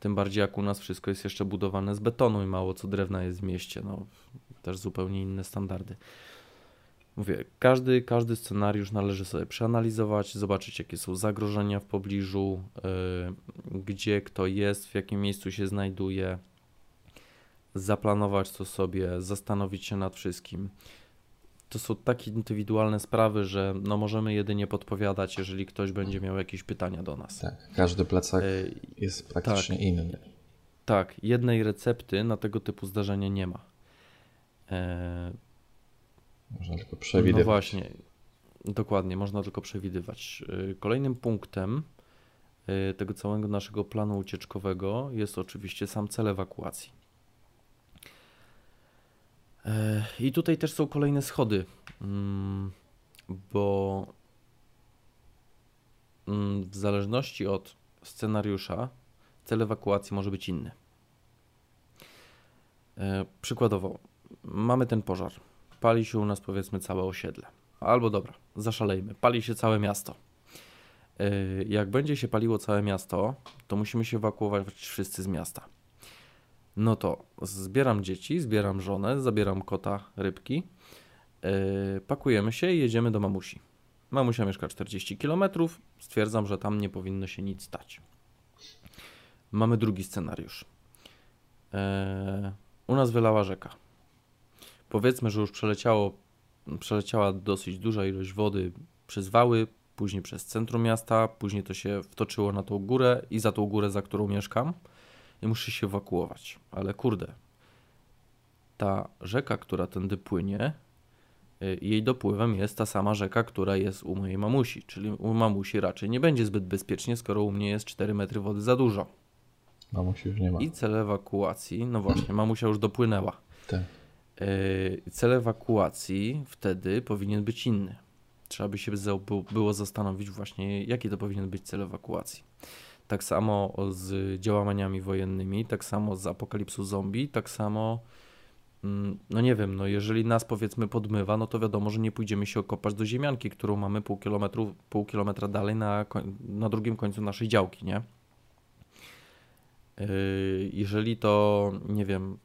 Tym bardziej jak u nas wszystko jest jeszcze budowane z betonu i mało co drewna jest w mieście. No, też zupełnie inne standardy. Mówię, każdy, każdy scenariusz należy sobie przeanalizować, zobaczyć jakie są zagrożenia w pobliżu, yy, gdzie kto jest, w jakim miejscu się znajduje, zaplanować to sobie, zastanowić się nad wszystkim. To są takie indywidualne sprawy, że no możemy jedynie podpowiadać, jeżeli ktoś będzie miał jakieś pytania do nas. Tak, każdy plecak yy, jest praktycznie tak, inny. Tak, jednej recepty na tego typu zdarzenia nie ma. E, można tylko przewidywać. No właśnie, dokładnie, można tylko przewidywać. E, kolejnym punktem e, tego całego naszego planu ucieczkowego jest oczywiście sam cel ewakuacji. I tutaj też są kolejne schody, mm, bo mm, w zależności od scenariusza cel ewakuacji może być inny. Przykładowo, mamy ten pożar. Pali się u nas powiedzmy całe osiedle. Albo dobra, zaszalejmy, pali się całe miasto. Yy, jak będzie się paliło całe miasto, to musimy się ewakuować wszyscy z miasta. No to zbieram dzieci, zbieram żonę, zabieram kota, rybki, yy, pakujemy się i jedziemy do mamusi. Mamusia mieszka 40 km, stwierdzam, że tam nie powinno się nic stać. Mamy drugi scenariusz. Yy, u nas wylała rzeka powiedzmy, że już przeleciało przeleciała dosyć duża ilość wody przez wały, później przez centrum miasta, później to się wtoczyło na tą górę i za tą górę, za którą mieszkam i muszę się ewakuować. Ale kurde, ta rzeka, która tędy płynie, y, jej dopływem jest ta sama rzeka, która jest u mojej mamusi, czyli u mamusi raczej nie będzie zbyt bezpiecznie, skoro u mnie jest 4 metry wody za dużo. Mamusi już nie ma. I cel ewakuacji, no właśnie, mamusia już dopłynęła. Tak. Yy, cel ewakuacji wtedy powinien być inny. Trzeba by się było zastanowić właśnie, jaki to powinien być cel ewakuacji. Tak samo z działaniami wojennymi, tak samo z apokalipsą zombie, tak samo, mm, no nie wiem, no jeżeli nas powiedzmy podmywa, no to wiadomo, że nie pójdziemy się okopać do ziemianki, którą mamy pół, kilometru, pół kilometra dalej na, na drugim końcu naszej działki, nie? Yy, jeżeli to, nie wiem,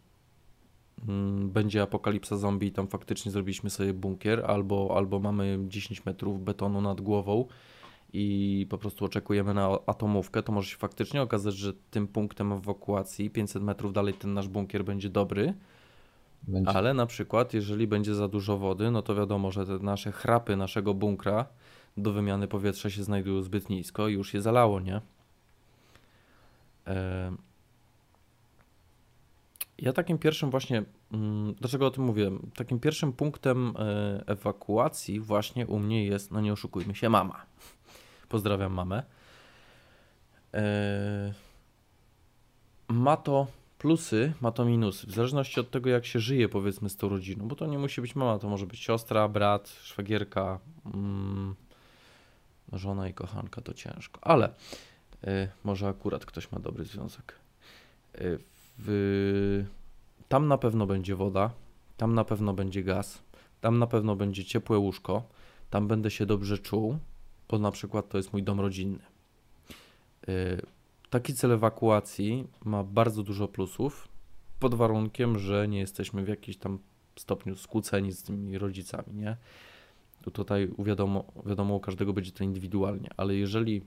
będzie apokalipsa zombie i tam faktycznie zrobiliśmy sobie bunkier, albo, albo mamy 10 metrów betonu nad głową i po prostu oczekujemy na atomówkę, to może się faktycznie okazać, że tym punktem ewakuacji 500 metrów dalej ten nasz bunkier będzie dobry. Będzie. Ale na przykład, jeżeli będzie za dużo wody, no to wiadomo, że te nasze chrapy naszego bunkra do wymiany powietrza się znajdują zbyt nisko i już je zalało, nie? Ja takim pierwszym właśnie, mm, dlaczego o tym mówię? Takim pierwszym punktem e, ewakuacji właśnie u mnie jest, no nie oszukujmy się, mama. Pozdrawiam mamę. E, ma to plusy, ma to minusy, w zależności od tego, jak się żyje, powiedzmy, z tą rodziną, bo to nie musi być mama, to może być siostra, brat, szwagierka, mm, żona i kochanka, to ciężko, ale y, może akurat ktoś ma dobry związek. W, tam na pewno będzie woda, tam na pewno będzie gaz, tam na pewno będzie ciepłe łóżko, tam będę się dobrze czuł, bo na przykład to jest mój dom rodzinny. Y, taki cel ewakuacji ma bardzo dużo plusów, pod warunkiem, że nie jesteśmy w jakimś tam stopniu skłóceni z tymi rodzicami, nie? Tutaj wiadomo, wiadomo, u każdego będzie to indywidualnie, ale jeżeli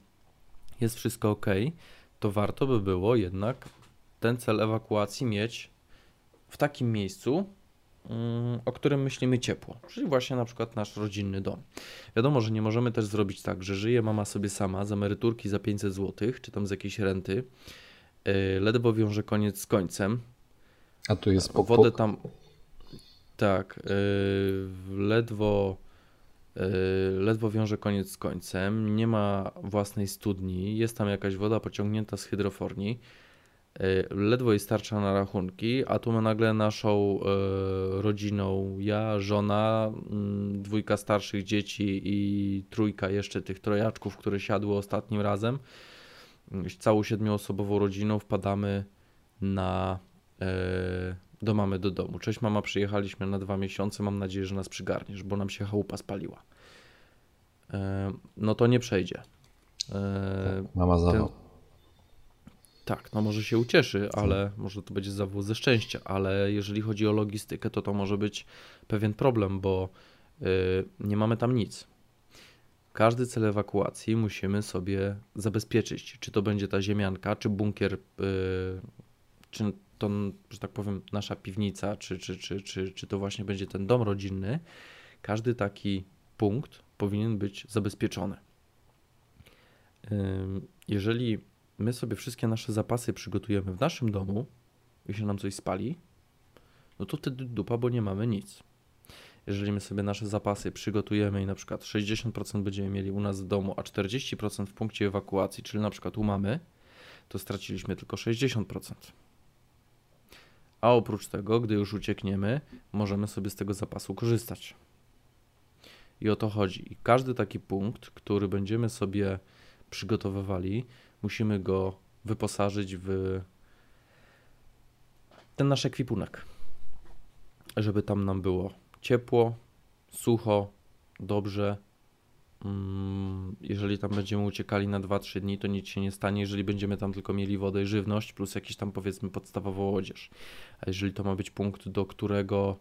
jest wszystko ok, to warto by było jednak ten cel ewakuacji mieć w takim miejscu, mm, o którym myślimy ciepło, czyli właśnie na przykład nasz rodzinny dom. Wiadomo, że nie możemy też zrobić tak, że żyje mama sobie sama z emeryturki za 500 zł, czy tam z jakiejś renty, y, ledwo wiąże koniec z końcem. A tu jest puk, Wodę tam, tak, yy, ledwo yy, ledwo wiąże koniec z końcem, nie ma własnej studni, jest tam jakaś woda pociągnięta z hydroforni, ledwo jej starcza na rachunki, a tu my nagle naszą e, rodziną, ja, żona, mm, dwójka starszych dzieci i trójka jeszcze tych trojaczków, które siadły ostatnim razem, mm, całą siedmioosobową rodziną wpadamy na e, do mamy do domu. Cześć mama, przyjechaliśmy na dwa miesiące, mam nadzieję, że nas przygarniesz, bo nam się chałupa spaliła. No to nie przejdzie. Tak, mama zawał. Ten, tak, no może się ucieszy, ale może to będzie zawód ze szczęścia, ale jeżeli chodzi o logistykę, to to może być pewien problem, bo yy, nie mamy tam nic. Każdy cel ewakuacji musimy sobie zabezpieczyć. Czy to będzie ta ziemianka, czy bunkier, yy, czy to, że tak powiem, nasza piwnica, czy, czy, czy, czy, czy to właśnie będzie ten dom rodzinny. Każdy taki punkt powinien być zabezpieczony. Jeżeli my sobie wszystkie nasze zapasy przygotujemy w naszym domu i się nam coś spali, no to wtedy dupa, bo nie mamy nic. Jeżeli my sobie nasze zapasy przygotujemy i na przykład 60% będziemy mieli u nas w domu, a 40% w punkcie ewakuacji, czyli na przykład u mamy, to straciliśmy tylko 60%. A oprócz tego, gdy już uciekniemy, możemy sobie z tego zapasu korzystać. I o to chodzi. I każdy taki punkt, który będziemy sobie przygotowywali, musimy go wyposażyć w ten nasz ekwipunek, żeby tam nam było ciepło, sucho, dobrze. Mm, jeżeli tam będziemy uciekali na 2-3 dni, to nic się nie stanie, jeżeli będziemy tam tylko mieli wodę i żywność, plus jakiś tam powiedzmy podstawową odzież. A jeżeli to ma być punkt, do którego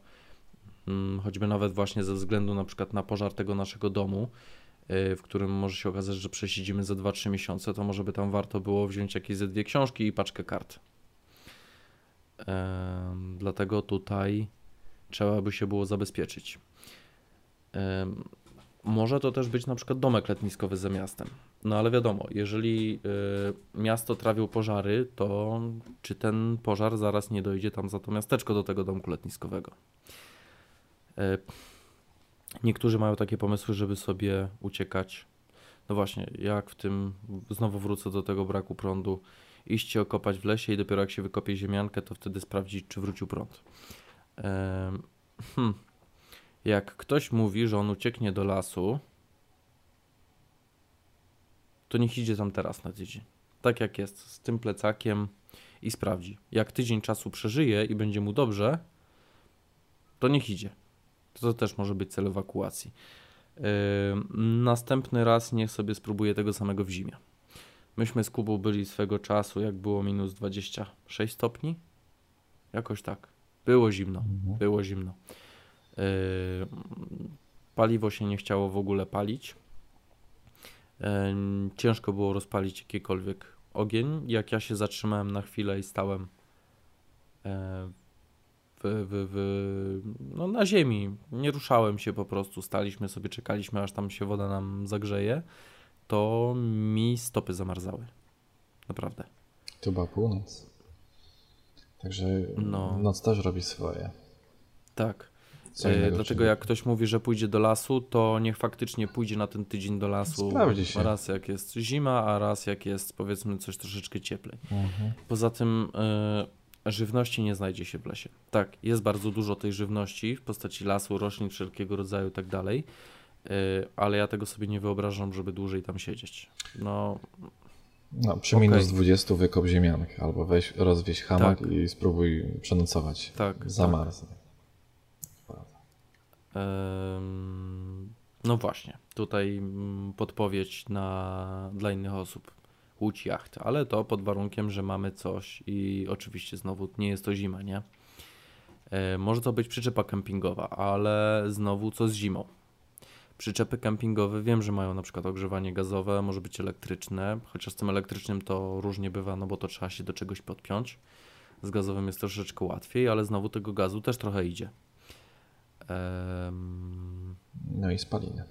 mm, choćby nawet właśnie ze względu na przykład na pożar tego naszego domu, w którym może się okazać, że przesiedzimy za 2-3 miesiące, to może by tam warto było wziąć jakieś ze dwie książki i paczkę kart. Dlatego tutaj trzeba by się było zabezpieczyć. Może to też być na przykład domek letniskowy za miastem. No ale wiadomo, jeżeli y, miasto trawią pożary, to czy ten pożar zaraz nie dojdzie tam za to miasteczko do tego domku letniskowego? Niektórzy mają takie pomysły, żeby sobie uciekać. No właśnie, jak w tym, znowu wrócę do tego braku prądu, iść się okopać w lesie i dopiero jak się wykopie ziemiankę, to wtedy sprawdzić, czy wrócił prąd. Y, hmm jak ktoś mówi, że on ucieknie do lasu, to niech idzie tam teraz na tydzień. Tak jak jest, z tym plecakiem i sprawdzi. Jak tydzień czasu przeżyje i będzie mu dobrze, to niech idzie. To też może być cel ewakuacji. Yy, następny raz niech sobie spróbuje tego samego w zimie. Myśmy z Kubą byli swego czasu, jak było minus 26 stopni. Jakoś tak. Było zimno. Mhm. Było zimno. Yy, paliwo się nie chciało w ogóle palić. Yy, ciężko było rozpalić jakikolwiek ogień. Jak ja się zatrzymałem na chwilę i stałem yy, w, w, no na ziemi, nie ruszałem się po prostu, staliśmy sobie, czekaliśmy aż tam się woda nam zagrzeje, to mi stopy zamarzały. Naprawdę. To była północ. Także no. noc też robi swoje. Tak. E, dlatego jak ktoś mówi, że pójdzie do lasu, to niech faktycznie pójdzie na ten tydzień do lasu. Sprawdzi się. Raz jak jest zima, a raz jak jest powiedzmy coś troszeczkę cieplej. Mhm. Poza tym y, żywności nie znajdzie się w lesie. Tak, jest bardzo dużo tej żywności w postaci lasu, roślin wszelkiego rodzaju i tak dalej, y, ale ja tego sobie nie wyobrażam, żeby dłużej tam siedzieć. No, no, przy okay. minus 20 wykop ziemiankę albo weź, rozwieź hamak tak. i spróbuj przenocować. Tak. Zamarz. Tak. No właśnie, tutaj mm, podpowiedź na, dla innych osób. Łódź, jacht, ale to pod warunkiem, że mamy coś i oczywiście znowu nie jest to zima, nie? E, może to być przyczepa kempingowa, ale znowu co z zimą? Przyczepy kempingowe wiem, że mają na przykład ogrzewanie gazowe, może być elektryczne, chociaż z tym elektrycznym to różnie bywa, no bo to trzeba się do czegoś podpiąć. Z gazowym jest troszeczkę łatwiej, ale znowu tego gazu też trochę idzie. No i spaliny.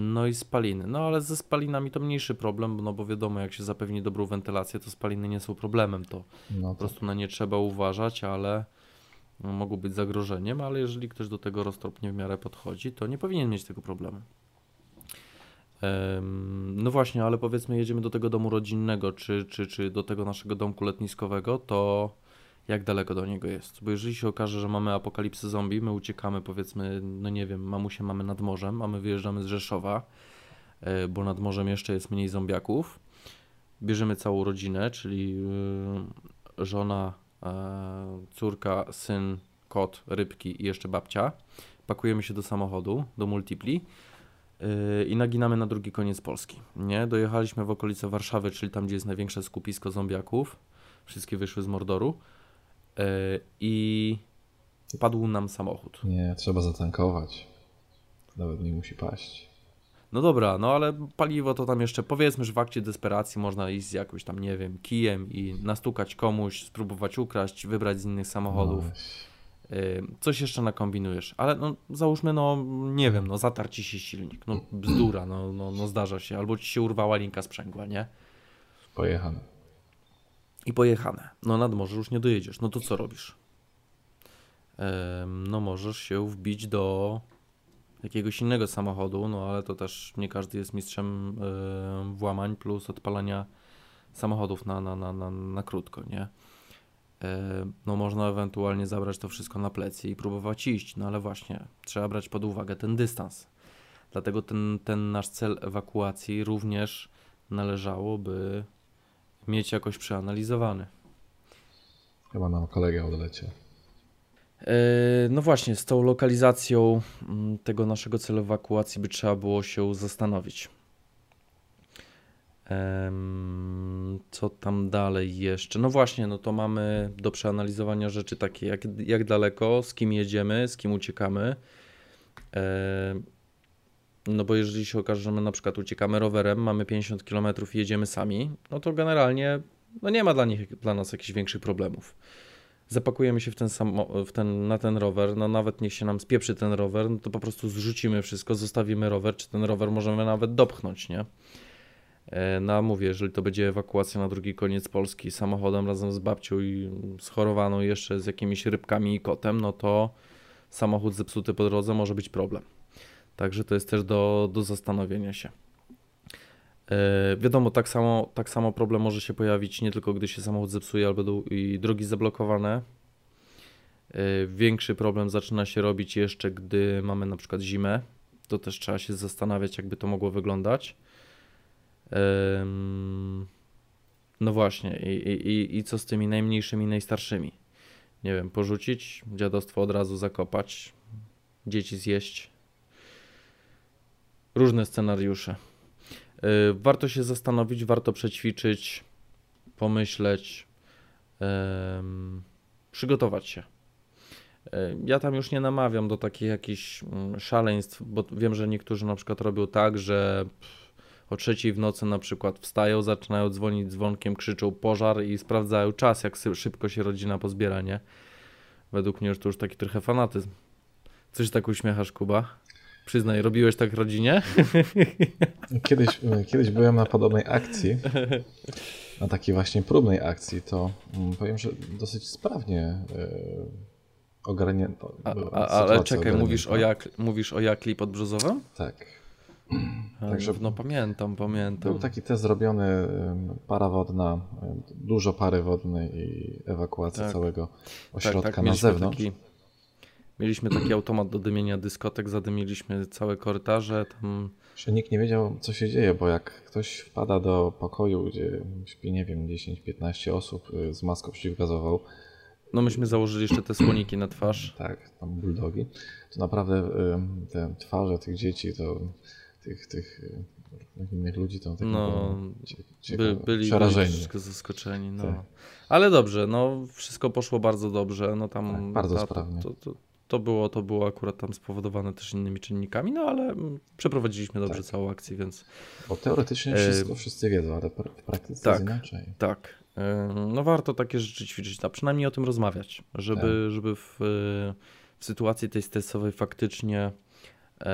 No i spaliny. No ale ze spalinami to mniejszy problem, no bo wiadomo, jak się zapewni dobrą wentylację, to spaliny nie są problemem. To no po prostu na nie trzeba uważać, ale no, mogą być zagrożeniem, ale jeżeli ktoś do tego roztropnie w miarę podchodzi, to nie powinien mieć tego problemu. No właśnie, ale powiedzmy, jedziemy do tego domu rodzinnego, czy, czy, czy do tego naszego domku letniskowego, to jak daleko do niego jest. Bo jeżeli się okaże, że mamy apokalipsy zombie, my uciekamy powiedzmy, no nie wiem, mamusie mamy nad morzem, a my wyjeżdżamy z Rzeszowa, e, bo nad morzem jeszcze jest mniej zombiaków. Bierzemy całą rodzinę, czyli e, żona, e, córka, syn, kot, rybki i jeszcze babcia. Pakujemy się do samochodu, do multipli i naginamy na drugi koniec Polski. Nie? Dojechaliśmy w okolice Warszawy, czyli tam, gdzie jest największe skupisko zombiaków. Wszystkie wyszły z Mordoru. E, i padł nam samochód. Nie, trzeba zatankować. Nawet nie musi paść. No dobra, no ale paliwo to tam jeszcze, powiedzmy, że w akcie desperacji można iść z jakimś tam, nie wiem, kijem i nastukać komuś, spróbować ukraść, wybrać z innych samochodów. No. Coś jeszcze nakombinujesz, ale no załóżmy, no nie wiem, no zatarci się silnik, no bzdura, no, no, no zdarza się, albo ci się urwała linka sprzęgła, nie? Pojechane i pojechane. No nad morze już nie dojedziesz. No to co robisz? No możesz się wbić do jakiegoś innego samochodu, no ale to też nie każdy jest mistrzem włamań plus odpalania samochodów na, na, na, na, na krótko, nie? No można ewentualnie zabrać to wszystko na plecy i próbować iść, no ale właśnie trzeba brać pod uwagę ten dystans. Dlatego ten, ten nasz cel ewakuacji również należałoby mieć jakoś przeanalizowany. Chyba nam kolega odleciał. E, no właśnie, z tą lokalizacją mm, tego naszego celu ewakuacji by trzeba było się zastanowić. Co tam dalej jeszcze? No właśnie, no to mamy do przeanalizowania rzeczy takie, jak, jak daleko, z kim jedziemy, z kim uciekamy. No bo jeżeli się okaże, że my na przykład uciekamy rowerem, mamy 50 km i jedziemy sami, no to generalnie no nie ma dla, nich, dla nas jakichś większych problemów. zapakujemy się w ten samo, w ten, na ten rower, no nawet niech się nam spieprzy ten rower, no to po prostu zrzucimy wszystko, zostawimy rower, czy ten rower możemy nawet dopchnąć, nie? E, no mówię, jeżeli to będzie ewakuacja na drugi koniec Polski samochodem razem z babcią i schorowaną jeszcze z jakimiś rybkami i kotem, no to samochód zepsuty po drodze może być problem. Także to jest też do, do zastanowienia się. E, wiadomo, tak samo, tak samo problem może się pojawić nie tylko gdy się samochód zepsuje albo do, i drogi zablokowane. E, większy problem zaczyna się robić jeszcze, gdy mamy na przykład zimę. To też trzeba się zastanawiać, jakby to mogło wyglądać. No właśnie, i, i, i co z tymi najmniejszymi, najstarszymi? Nie wiem, porzucić, dziadostwo od razu zakopać, dzieci zjeść. Różne scenariusze. E, warto się zastanowić, warto przećwiczyć, pomyśleć, przygotować się. E, ja tam już nie namawiam do takich jakichś mm, szaleństw, bo wiem, że niektórzy na przykład robią tak, że o trzeciej w nocy na przykład wstają, zaczynają dzwonić dzwonkiem, krzyczą pożar i sprawdzają czas, jak szybko się rodzina pozbiera, nie? Według mnie już to już taki trochę fanatyzm. Coś tak uśmiechasz, Kuba? Przyznaj, robiłeś tak rodzinie? Kiedyś, kiedyś byłem na podobnej akcji, na takiej właśnie próbnej akcji, to mm, powiem, że dosyć sprawnie yy, ogarnięto. Ale czekaj, mówisz o, jak, mówisz o Jakli pod Brzozowem? Tak. Także no pamiętam, pamiętam. Był taki test zrobiony, para wodna, dużo pary wodnej i ewakuacja tak. całego ośrodka tak, tak. na zewnątrz. Taki, mieliśmy taki automat do dymienia dyskotek, zadymiliśmy całe korytarze. Tam... Że nikt nie wiedział, co się dzieje, bo jak ktoś wpada do pokoju, gdzie śpi, nie wiem, 10-15 osób y, z maską przeciwgazową, no myśmy założyli jeszcze te słoniki na twarz. Tak, tam bulldogi. To naprawdę te twarze tych dzieci to tych, tych e, innych ludzi to tak no, by, byli, przerażeni. Byli zaskoczeni. No. Tak. Ale dobrze, no wszystko poszło bardzo dobrze. No tam tak, bardzo ta, sprawnie. To, to, to, było, to było akurat tam spowodowane też innymi czynnikami, no ale przeprowadziliśmy dobrze tak. całą akcję, więc... Bo teoretycznie e, wszystko e... wszyscy wiedzą, ale w praktyce tak, jest inaczej. Tak, e, no warto takie rzeczy ćwiczyć, a przynajmniej o tym rozmawiać, żeby, tak. żeby w, w sytuacji tej stresowej faktycznie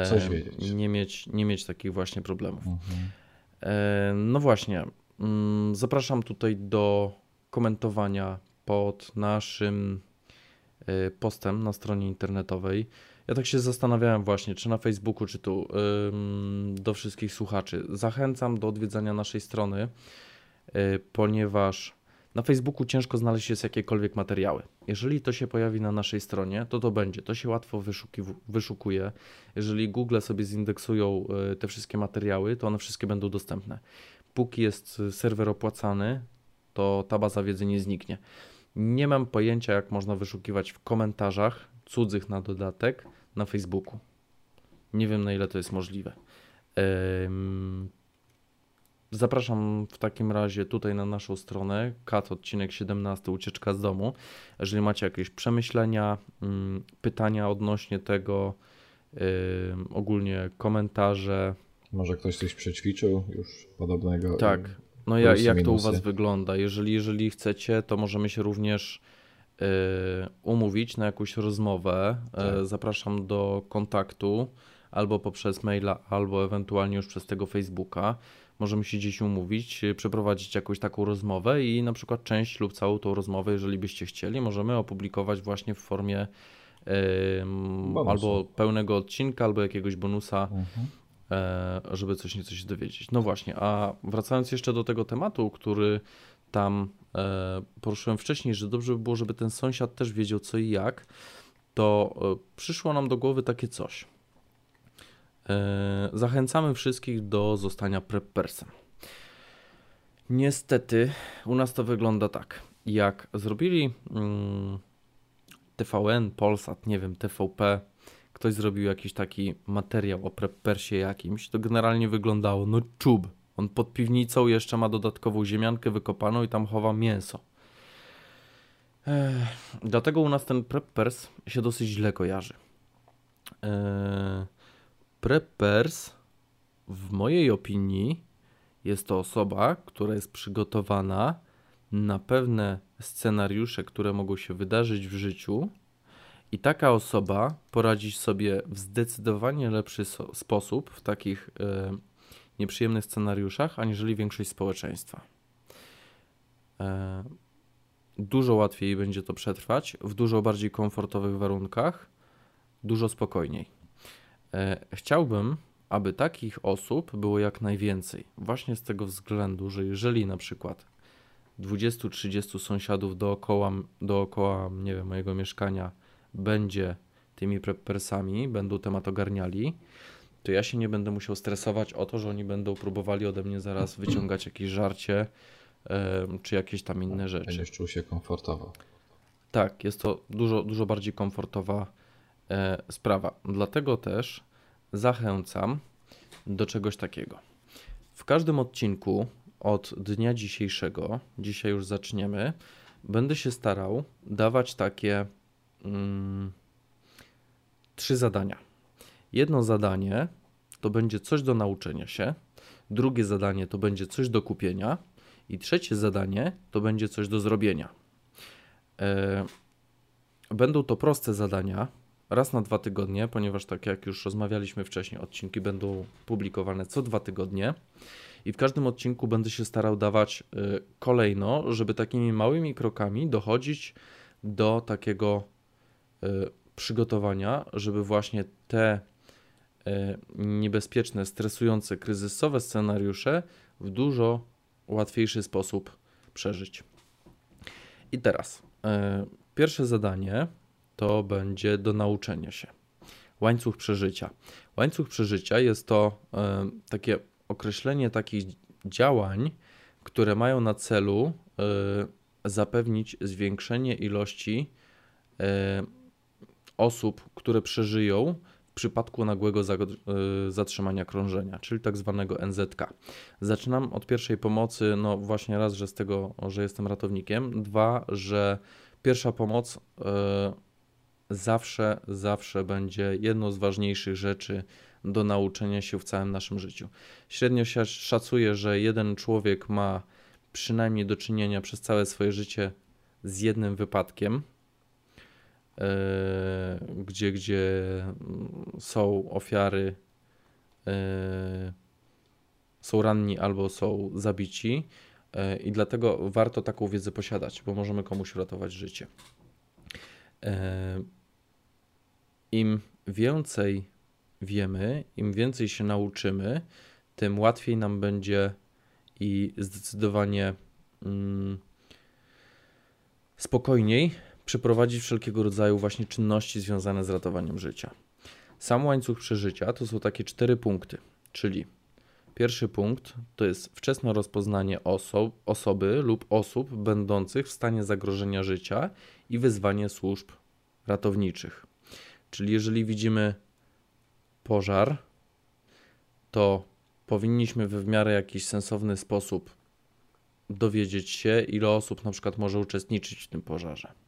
Coś wiedzieć. Nie mieć, nie mieć takich właśnie problemów. Mhm. No właśnie, mm, zapraszam tutaj do komentowania pod naszym e, postem na stronie internetowej. Ja tak się zastanawiałem właśnie, czy na Facebooku, czy tu, do wszystkich słuchaczy. Zachęcam do odwiedzania naszej strony, e, ponieważ na Facebooku ciężko znaleźć jest jakiekolwiek materiały. Jeżeli to się pojawi na naszej stronie, to to będzie. To się łatwo wyszukuje. Jeżeli Google sobie zindeksują e, te wszystkie materiały, to one wszystkie będą dostępne. Póki jest serwer opłacany, to ta baza wiedzy nie zniknie. Nie mam pojęcia, jak można wyszukiwać w komentarzach cudzych na dodatek na Facebooku. Nie wiem, na ile to jest możliwe. Zapraszam w takim razie tutaj na naszą stronę, kat odcinek 17, ucieczka z domu. Jeżeli macie jakieś przemyślenia, mm, pytania odnośnie tego, ogólnie komentarze. Może ktoś coś przećwiczył już podobnego. Tak, no ja, jak to u Was wygląda? Jeżeli, jeżeli chcecie, to możemy się również y, umówić na jakąś rozmowę. Y, tak. Zapraszam do kontaktu albo poprzez maila, albo ewentualnie już przez tego Facebooka możemy się gdzieś umówić, y, przeprowadzić jakąś taką rozmowę i na przykład część lub całą tą rozmowę, jeżeli byście chcieli, możemy opublikować właśnie w formie yy, albo pełnego odcinka, albo jakiegoś bonusa, mhm. Yy, żeby coś nieco się dowiedzieć. No właśnie, a wracając jeszcze do tego tematu, który tam yy, poruszyłem wcześniej, że dobrze by było, żeby ten sąsiad też wiedział co i jak, to przyszło nam do głowy takie coś. E, zachęcamy wszystkich do zostania preppersem. Niestety u nas to wygląda tak. Jak zrobili mm, TVN, Polsat, nie wiem, TVP, ktoś zrobił jakiś taki materiał o preppersie jakimś, to generalnie wyglądało, no czub. On pod piwnicą jeszcze ma dodatkową ziemiankę wykopaną i tam chowa mięso. Ech, dlatego u nas ten preppers się dosyć źle kojarzy. Eee, Preppers, w mojej opinii, jest to osoba, która jest przygotowana na pewne scenariusze, które mogą się wydarzyć w życiu, i taka osoba poradzi sobie w zdecydowanie lepszy so sposób w takich y, nieprzyjemnych scenariuszach, aniżeli większość społeczeństwa. Y, dużo łatwiej będzie to przetrwać w dużo bardziej komfortowych warunkach, dużo spokojniej. Y, chciałbym, aby takich osób było jak najwięcej, właśnie z tego względu, że jeżeli na przykład 20-30 sąsiadów dookoła, dookoła, nie wiem, mojego mieszkania będzie tymi preppersami, będą temat ogarniali, to ja się nie będę musiał stresować o to, że oni będą próbowali ode mnie zaraz wyciągać jakieś żarcie czy jakieś tam inne rzeczy. Będziesz czuł się komfortowo. Tak, jest to dużo, dużo bardziej komfortowa e, sprawa. Dlatego też zachęcam do czegoś takiego. W każdym odcinku od dnia dzisiejszego, dzisiaj już zaczniemy, będę się starał dawać takie mm, trzy zadania. Jedno zadanie to będzie coś do nauczenia się, drugie zadanie to będzie coś do kupienia i trzecie zadanie to będzie coś do zrobienia. E, będą to proste zadania, raz na dwa tygodnie, ponieważ tak jak już rozmawialiśmy wcześniej, odcinki będą publikowane co dwa tygodnie. I w każdym odcinku będę się starał dawać y, kolejno, żeby takimi małymi krokami dochodzić do takiego przygotowania, żeby właśnie te y, niebezpieczne, stresujące, kryzysowe scenariusze w dużo łatwiejszy sposób przeżyć. I teraz pierwsze zadanie to będzie do nauczenia się. Łańcuch przeżycia. Łańcuch przeżycia jest to takie określenie takich działań, które mają na celu zapewnić zwiększenie ilości osób, które przeżyją w przypadku nagłego y, zatrzymania krążenia, czyli tak zwanego NZK. Zaczynam od pierwszej pomocy, no właśnie raz, że z tego, że jestem ratownikiem, dwa, że pierwsza pomoc zawsze, zawsze będzie jedną z ważniejszych rzeczy do nauczenia się w całym naszym życiu. Średnio się szacuje, że jeden człowiek ma przynajmniej do czynienia przez całe swoje życie z jednym wypadkiem, gdzie, gdzie są ofiary, yy, są ranni albo są zabici. Yy, I dlatego warto taką wiedzę posiadać, bo możemy komuś uratować życie. Im więcej wiemy, im więcej się nauczymy, tym łatwiej nam będzie i zdecydowanie mm, spokojniej przeprowadzić wszelkiego rodzaju właśnie czynności związane z ratowaniem życia. Sam łańcuch przeżycia to są takie cztery punkty, czyli pierwszy punkt to jest wczesne rozpoznanie oso osoby lub osób będących w stanie zagrożenia życia i wezwanie służb ratowniczych. Czyli jeżeli widzimy pożar, to powinniśmy w miarę jakiś sensowny sposób dowiedzieć się, ile osób na przykład może uczestniczyć w tym pożarze.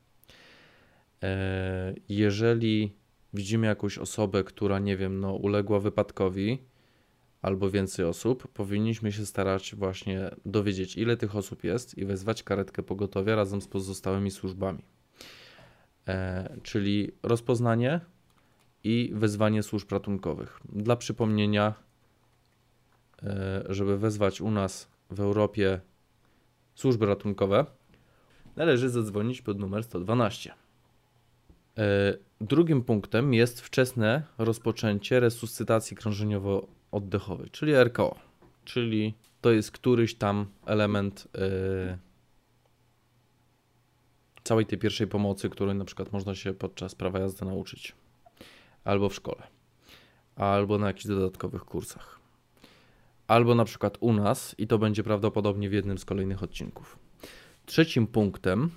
E, jeżeli widzimy jakąś osobę, która, nie wiem, no, uległa wypadkowi, albo więcej osób, powinniśmy się starać właśnie dowiedzieć, ile tych osób jest i wezwać karetkę pogotowia razem z pozostałymi służbami. E, czyli rozpoznanie, i wezwanie służb ratunkowych. Dla przypomnienia, e, żeby wezwać u nas w Europie służby ratunkowe, należy zadzwonić pod numer 112. E, drugim punktem jest wczesne rozpoczęcie resuscytacji krążeniowo-oddechowej, czyli RKO, czyli to jest któryś tam element e, całej tej pierwszej pomocy, której na przykład można się podczas prawa jazdy nauczyć. Albo w szkole, albo na jakichś dodatkowych kursach, albo na przykład u nas, i to będzie prawdopodobnie w jednym z kolejnych odcinków. Trzecim punktem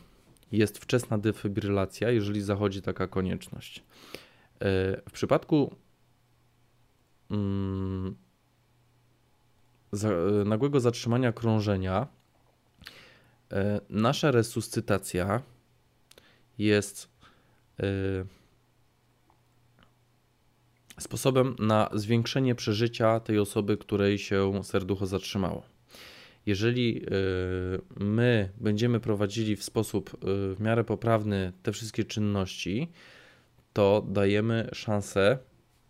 jest wczesna defibrylacja, jeżeli zachodzi taka konieczność. E, w przypadku mm, nagłego zatrzymania krążenia, e, nasza resuscytacja jest e, sposobem na zwiększenie przeżycia tej osoby, której się serducho zatrzymało. Jeżeli my będziemy prowadzili w sposób w miarę poprawny te wszystkie czynności, to dajemy szansę,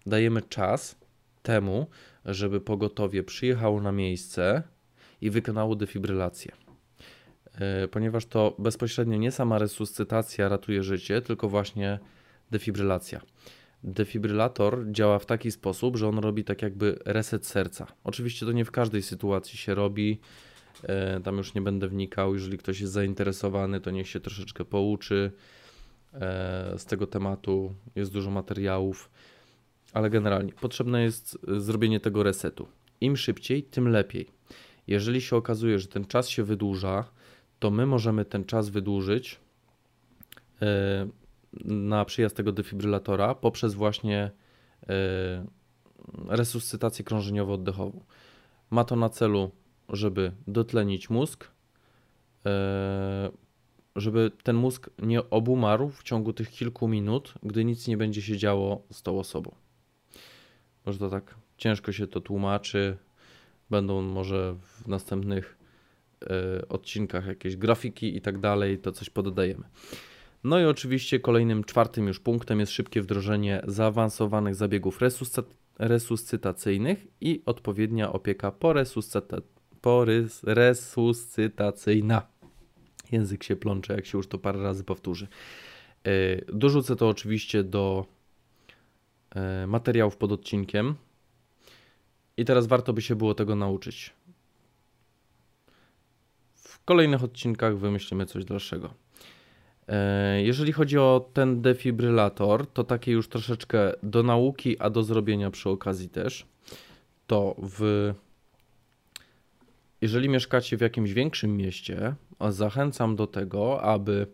dajemy czas temu, żeby pogotowie przyjechało na miejsce i wykonało defibrylację. E, ponieważ to bezpośrednio nie sama resuscytacja ratuje życie, tylko właśnie defibrylacja. Defibrylator działa w taki sposób, że on robi tak jakby reset serca. Oczywiście to nie w każdej sytuacji się robi. E, tam już nie będę wnikał. Jeżeli ktoś jest zainteresowany, to niech się troszeczkę pouczy e, z tego tematu. Jest dużo materiałów, ale generalnie potrzebne jest zrobienie tego resetu. Im szybciej, tym lepiej. Jeżeli się okazuje, że ten czas się wydłuża, to my możemy ten czas wydłużyć e, na przyjazd tego defibrylatora poprzez właśnie e, resuscytację krążeniowo-oddechową. Ma to na celu, żeby dotlenić mózg, e, żeby ten mózg nie obumarł w ciągu tych kilku minut, gdy nic nie będzie się działo z tą osobą. Może to tak ciężko się to tłumaczy. Będą może w następnych y, odcinkach jakieś grafiki i tak dalej, to coś poddajemy. No i oczywiście kolejnym, czwartym już punktem jest szybkie wdrożenie zaawansowanych zabiegów resuscy resuscytacyjnych i odpowiednia opieka poresuscyta poresuscytacyjna. Język się plącze, jak się już to parę razy powtórzy. Y, dorzucę to oczywiście do y, materiałów pod odcinkiem. I teraz warto by się było tego nauczyć. W kolejnych odcinkach wymyślimy coś dalszego. E, jeżeli chodzi o ten defibrylator, to takie już troszeczkę do nauki, a do zrobienia przy okazji też. To w. Jeżeli mieszkacie w jakimś większym mieście, zachęcam do tego, aby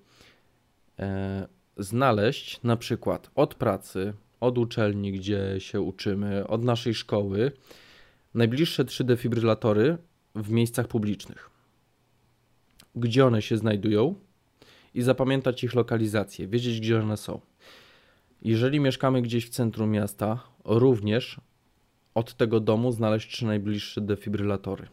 e, znaleźć na przykład od pracy, od uczelni, gdzie się uczymy, od naszej szkoły, najbliższe trzy defibrylatory w miejscach publicznych. Gdzie one się znajdują i zapamiętać ich lokalizację, wiedzieć gdzie one są. Jeżeli mieszkamy gdzieś w centrum miasta, również od tego domu znaleźć trzy najbliższe defibrylatory.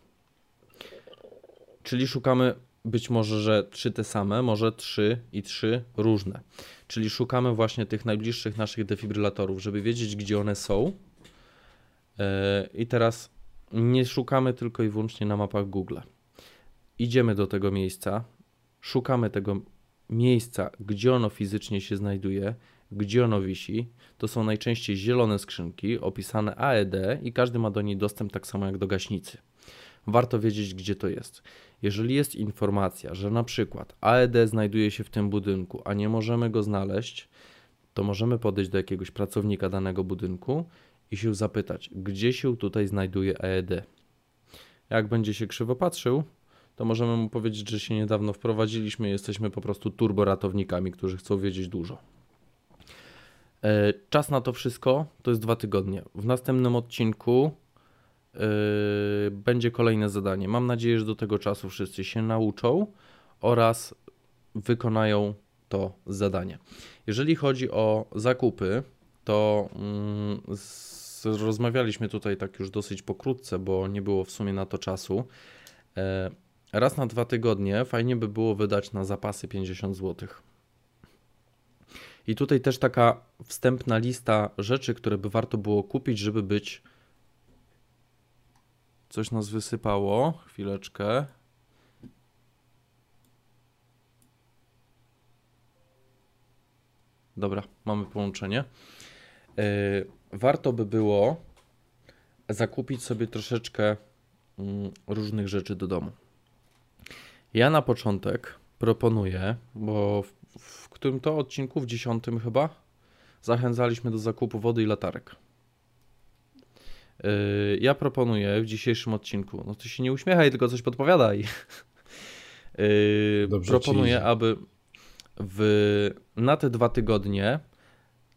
Czyli szukamy być może, że trzy te same, może trzy i trzy różne. Czyli szukamy właśnie tych najbliższych naszych defibrylatorów, żeby wiedzieć, gdzie one są E, I teraz nie szukamy tylko i wyłącznie na mapach Google. Idziemy do tego miejsca, szukamy tego miejsca, gdzie ono fizycznie się znajduje, gdzie ono wisi. To są najczęściej zielone skrzynki opisane AED i każdy ma do niej dostęp tak samo jak do gaśnicy. Warto wiedzieć, gdzie to jest. Jeżeli jest informacja, że na przykład AED znajduje się w tym budynku, a nie możemy go znaleźć, to możemy podejść do jakiegoś pracownika danego budynku i się zapytać, gdzie się tutaj znajduje EED. Jak będzie się krzywo patrzył, to możemy mu powiedzieć, że się niedawno wprowadziliśmy, jesteśmy po prostu turboratownikami, którzy chcą wiedzieć dużo. E, czas na to wszystko to jest dwa tygodnie. W następnym odcinku będzie kolejne zadanie. Mam nadzieję, że do tego czasu wszyscy się nauczą oraz wykonają to zadanie. Jeżeli chodzi o zakupy, to yy, rozmawialiśmy tutaj tak już dosyć pokrótce, bo nie było w sumie na to czasu. E, raz na dwa tygodnie fajnie by było wydać na zapasy 50 zł. I tutaj też taka wstępna lista rzeczy, które by warto było kupić, żeby być. Coś nas wysypało. Chwileczkę. Dobra, mamy połączenie. Yy, warto by było zakupić sobie troszeczkę mm, różnych rzeczy do domu. Ja na początek proponuję, bo w, w którym to odcinku, w dziesiątym chyba, zachęcaliśmy do zakupu wody i latarek. Yy, ja proponuję w dzisiejszym odcinku, no ty się nie uśmiechaj, tylko coś podpowiadaj. Yy, proponuję, aby w, na te dwa tygodnie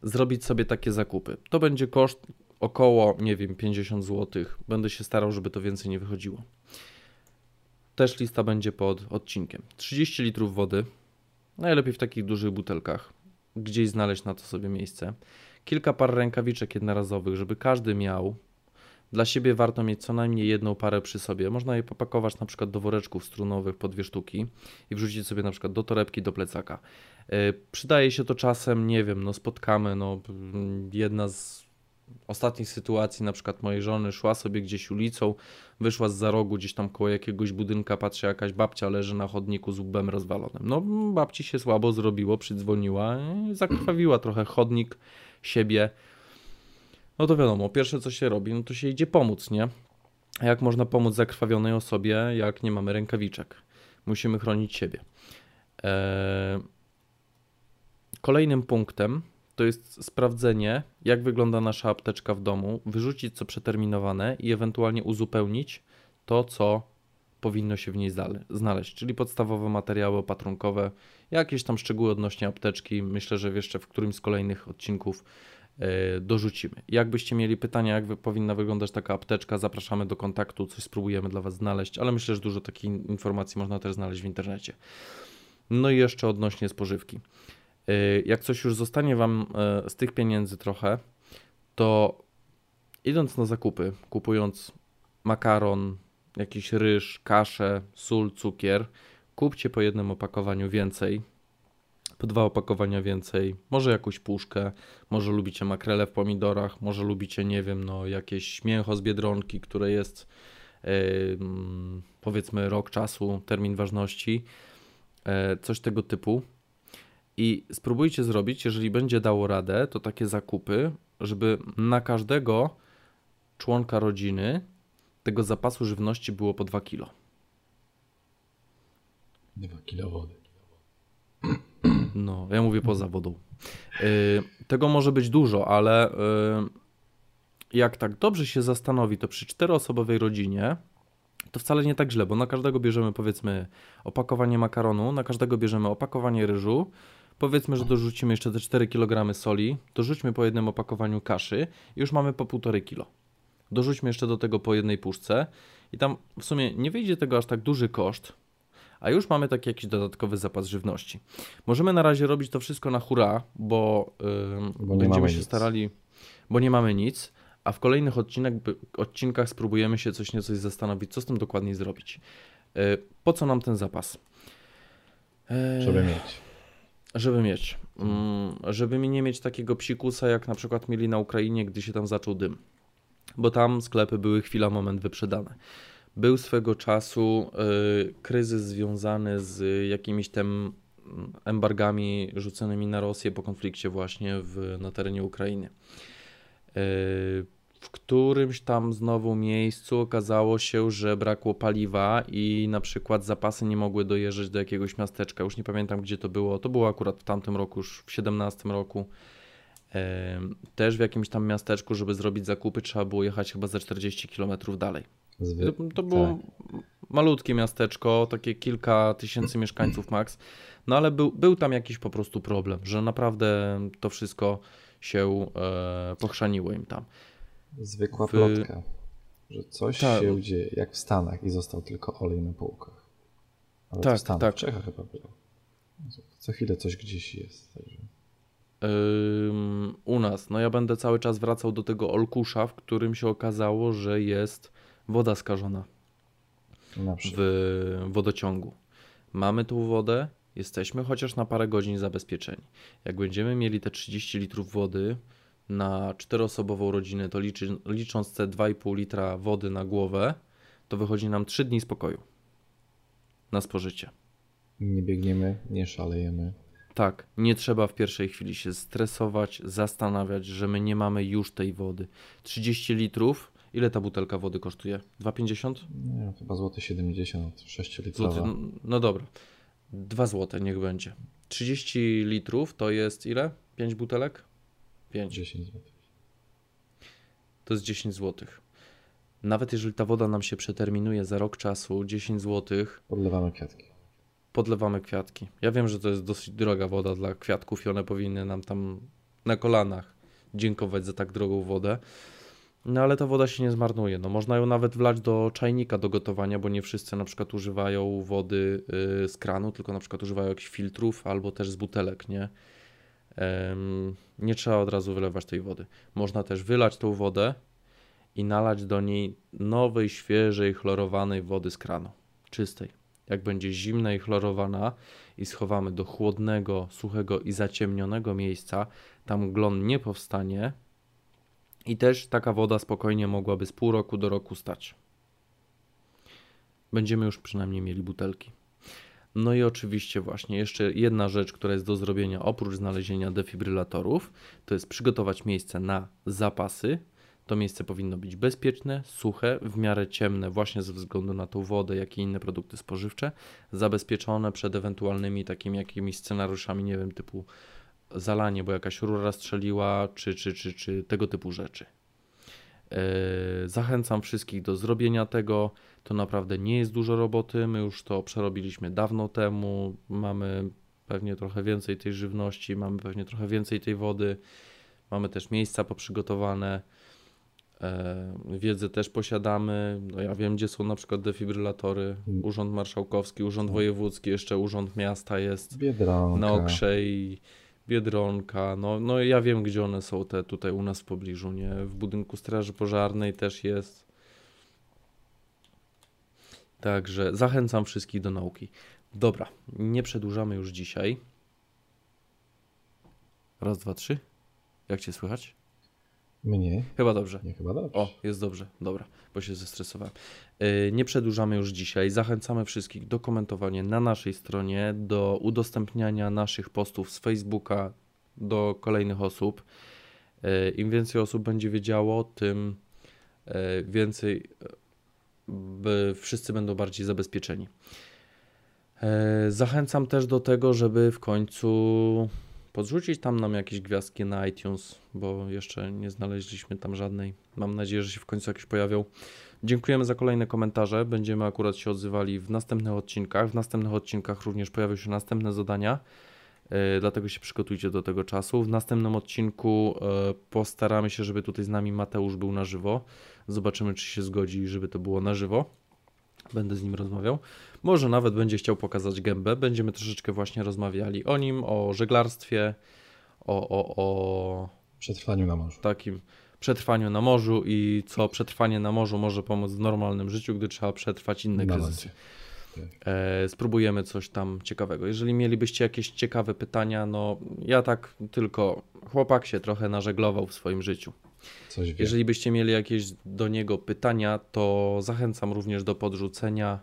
zrobić sobie takie zakupy. To będzie koszt około, nie wiem, 50 zł. Będę się starał, żeby to więcej nie wychodziło. Też lista będzie pod odcinkiem. 30 litrów wody, najlepiej w takich dużych butelkach, gdzieś znaleźć na to sobie miejsce. Kilka par rękawiczek jednorazowych, żeby każdy miał, Dla siebie warto mieć co najmniej jedną parę przy sobie. Można je popakować na przykład do woreczków strunowych po dwie sztuki i wrzucić sobie na przykład do torebki, do plecaka. Yy, przydaje się to czasem, nie wiem, no spotkamy, no jedna z ostatnich sytuacji, na przykład mojej żony szła sobie gdzieś ulicą, wyszła z za rogu gdzieś tam koło jakiegoś budynka, patrzy jakaś babcia leży na chodniku z łbem rozwalonym. No babci się słabo zrobiło, przydzwoniła, zakrwawiła trochę chodnik, siebie. No to wiadomo, pierwsze co się robi, no to się idzie pomóc, nie? Jak można pomóc zakrwawionej osobie, jak nie mamy rękawiczek? Musimy chronić siebie. Eee... Kolejnym punktem to jest sprawdzenie, jak wygląda nasza apteczka w domu, wyrzucić co przeterminowane i ewentualnie uzupełnić to, co powinno się w niej znaleźć, czyli podstawowe materiały opatrunkowe, jakieś tam szczegóły odnośnie apteczki. Myślę, że jeszcze w którymś z kolejnych odcinków dorzucimy. Jakbyście mieli pytania, jak powinna wyglądać taka apteczka, zapraszamy do kontaktu, coś spróbujemy dla Was znaleźć, ale myślę, że dużo takich informacji można też znaleźć w internecie. No i jeszcze odnośnie spożywki. Y, jak coś już zostanie Wam y, z tych pieniędzy trochę, to idąc na zakupy, kupując makaron, jakiś ryż, kaszę, sól, cukier, kupcie po jednym opakowaniu więcej, po dwa opakowania więcej, może jakąś puszkę, może lubicie makrele w pomidorach, może lubicie, nie wiem, no jakieś mięcho z biedronki, które jest yy, powiedzmy rok czasu, termin ważności, yy, coś tego typu. I spróbujcie zrobić, jeżeli będzie dało radę, to takie zakupy, żeby na każdego członka rodziny tego zapasu żywności było po 2 kilo. 2 kilo wody. No, ja mówię poza wodą. Yy, tego może być dużo, ale yy, jak tak dobrze się zastanowi, to przy czteroosobowej rodzinie to wcale nie tak źle, bo na każdego bierzemy powiedzmy opakowanie makaronu, na każdego bierzemy opakowanie ryżu, Powiedzmy, że dorzucimy jeszcze te 4 kg soli, dorzućmy po jednym opakowaniu kaszy i już mamy po 1,5 kg. Dorzućmy jeszcze do tego po jednej puszce i tam w sumie nie wyjdzie tego aż tak duży koszt, a już mamy taki jakiś dodatkowy zapas żywności. Możemy na razie robić to wszystko na hura, bo, yy, bo będziemy się nic. starali, bo nie mamy nic, a w kolejnych odcinek, odcinkach spróbujemy się coś nieco zastanowić, co z tym dokładnie zrobić. Yy, po co nam ten zapas? Yy... Żeby mieć żeby mieć. Mm, żeby mi nie mieć takiego psikusa, jak na przykład mieli na Ukrainie, gdy się tam zaczął dym. Bo tam sklepy były chwila, moment wyprzedane. Był swego czasu y, kryzys związany z jakimiś tam embargami rzuconymi na Rosję po konflikcie właśnie w, na terenie Ukrainy. Y, w którymś tam znowu miejscu okazało się, że brakło paliwa i na przykład zapasy nie mogły dojeżdżać do jakiegoś miasteczka. Już nie pamiętam gdzie to było. To było akurat w tamtym roku, już w 17 roku. Też w jakimś tam miasteczku, żeby zrobić zakupy, trzeba było jechać chyba ze 40 km dalej. Zwy... To, było tak. malutkie miasteczko, takie kilka tysięcy mieszkańców max. No ale był, był tam jakiś po prostu problem, że naprawdę to wszystko się e, pochrzaniło im tam. Zwykła w... plotka, że coś tak. się dzieje, jak w Stanach i został tylko olej na półkach. Ale tak, w Stanach, tak. w Czechach chyba było. Co chwilę coś gdzieś jest. Także... u nas, no ja będę cały czas wracał do tego olkusza, w którym się okazało, że jest woda skażona w wodociągu. Mamy tą wodę, jesteśmy chociaż na parę godzin zabezpieczeni. Jak będziemy mieli te 30 litrów wody, na czteroosobową rodzinę, to liczy, licząc te 2,5 litra wody na głowę, to wychodzi nam 3 dni spokoju na spożycie. Nie biegniemy, nie szalejemy. Tak, nie trzeba w pierwszej chwili się stresować, zastanawiać, że my nie mamy już tej wody. 30 litrów, ile ta butelka wody kosztuje? 2,50? Nie, chyba złoty 70, 6 litrów. No, no dobra, 2 złote niech będzie. 30 litrów to jest ile? 5 butelek? 5. 10 zł. To jest 10 zł. Nawet jeżeli ta woda nam się przeterminuje za rok czasu, 10 zł. Podlewamy kwiatki. Podlewamy kwiatki. Ja wiem, że to jest dosyć droga woda dla kwiatków i one powinny nam tam na kolanach dziękować za tak drogą wodę. No ale ta woda się nie zmarnuje. No, można ją nawet wlać do czajnika do gotowania, bo nie wszyscy na przykład używają wody yy, z kranu, tylko na przykład używają jakichś filtrów albo też z butelek, nie? nie trzeba od razu wylewać tej wody. Można też wylać tą wodę i nalać do niej nowej, świeżej, chlorowanej wody z kranu, czystej. Jak będzie zimna i chlorowana i schowamy do chłodnego, suchego i zaciemnionego miejsca, tam glon nie powstanie i też taka woda spokojnie mogłaby z pół roku do roku stać. Będziemy już przynajmniej mieli butelki. No i oczywiście właśnie jeszcze jedna rzecz, która jest do zrobienia oprócz znalezienia defibrylatorów, to jest przygotować miejsce na zapasy. To miejsce powinno być bezpieczne, suche, w miarę ciemne właśnie ze względu na tą wodę, jak i inne produkty spożywcze, zabezpieczone przed ewentualnymi takimi jakimiś scenariuszami, nie wiem, typu zalanie, bo jakaś rura strzeliła, czy, czy, czy, czy tego typu rzeczy. Yy, zachęcam wszystkich do zrobienia tego. To naprawdę nie jest dużo roboty. My już to przerobiliśmy dawno temu. Mamy pewnie trochę więcej tej żywności, mamy pewnie trochę więcej tej wody. Mamy też miejsca poprzygotowane. Yy, wiedzę też posiadamy. No ja wiem, gdzie są na przykład defibrylatory. Urząd Marszałkowski, Urząd Wojewódzki, jeszcze Urząd Miasta jest Biedronka. na Okrzej. Biedronka, no, no ja wiem, gdzie one są te tutaj u nas w pobliżu, nie? W budynku Straży Pożarnej też jest. Także zachęcam wszystkich do nauki. Dobra, nie przedłużamy już dzisiaj. Raz, dwa, trzy. Jak cię słychać? Mnie? Chyba dobrze. Nie, chyba dobrze. O, jest dobrze, dobra, bo się zestresowałem. Yy, Nie przedłużamy już dzisiaj. Zachęcamy wszystkich do komentowania na naszej stronie, do udostępniania naszych postów z Facebooka do kolejnych osób. Yy, Im więcej osób będzie wiedziało, tym yy, więcej wszyscy będą bardziej zabezpieczeni. Zachęcam też do tego, żeby w końcu podrzucić tam nam jakieś gwiazdki na iTunes, bo jeszcze nie znaleźliśmy tam żadnej. Mam nadzieję, że się w końcu jakieś pojawią. Dziękujemy za kolejne komentarze. Będziemy akurat się odzywali w następnych odcinkach. W następnych odcinkach również pojawią się następne zadania, yy, dlatego się przygotujcie do tego czasu. W następnym odcinku yy, postaramy się, żeby tutaj z nami Mateusz był na żywo. Zobaczymy, czy się zgodzi, żeby to było na żywo. Będę z nim rozmawiał. Może nawet będzie chciał pokazać gębę. Będziemy troszeczkę właśnie rozmawiali o nim, o żeglarstwie, o, o, o Przetrwaniu na morzu. takim przetrwaniu na morzu i co przetrwanie na morzu może pomóc w normalnym życiu, gdy trzeba przetrwać inne kryzysy. lądzie. E, spróbujemy coś tam ciekawego. Jeżeli mielibyście jakieś ciekawe pytania, no ja tak tylko chłopak się trochę nażeglował w swoim życiu. Coś wie. Jeżeli byście mieli jakieś do niego pytania, to zachęcam również do podrzucenia.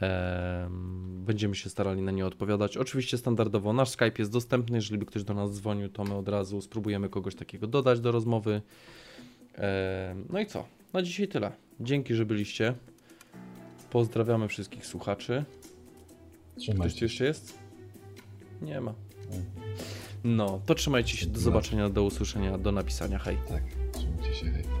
Em, Będziemy się starali na nie odpowiadać. Oczywiście standardowo nasz Skype jest dostępny. Jeżeli by ktoś do nas dzwonił, to my od razu spróbujemy kogoś takiego dodać do rozmowy. No i co? Na dzisiaj tyle. Dzięki, że byliście. Pozdrawiamy wszystkich słuchaczy. Ktoś Trzymajcie tu się. jeszcze jest? Nie ma. No, to trzymajcie się. Do zobaczenia, do usłyszenia, do napisania. Hej. Tak, trzymajcie się. Hej.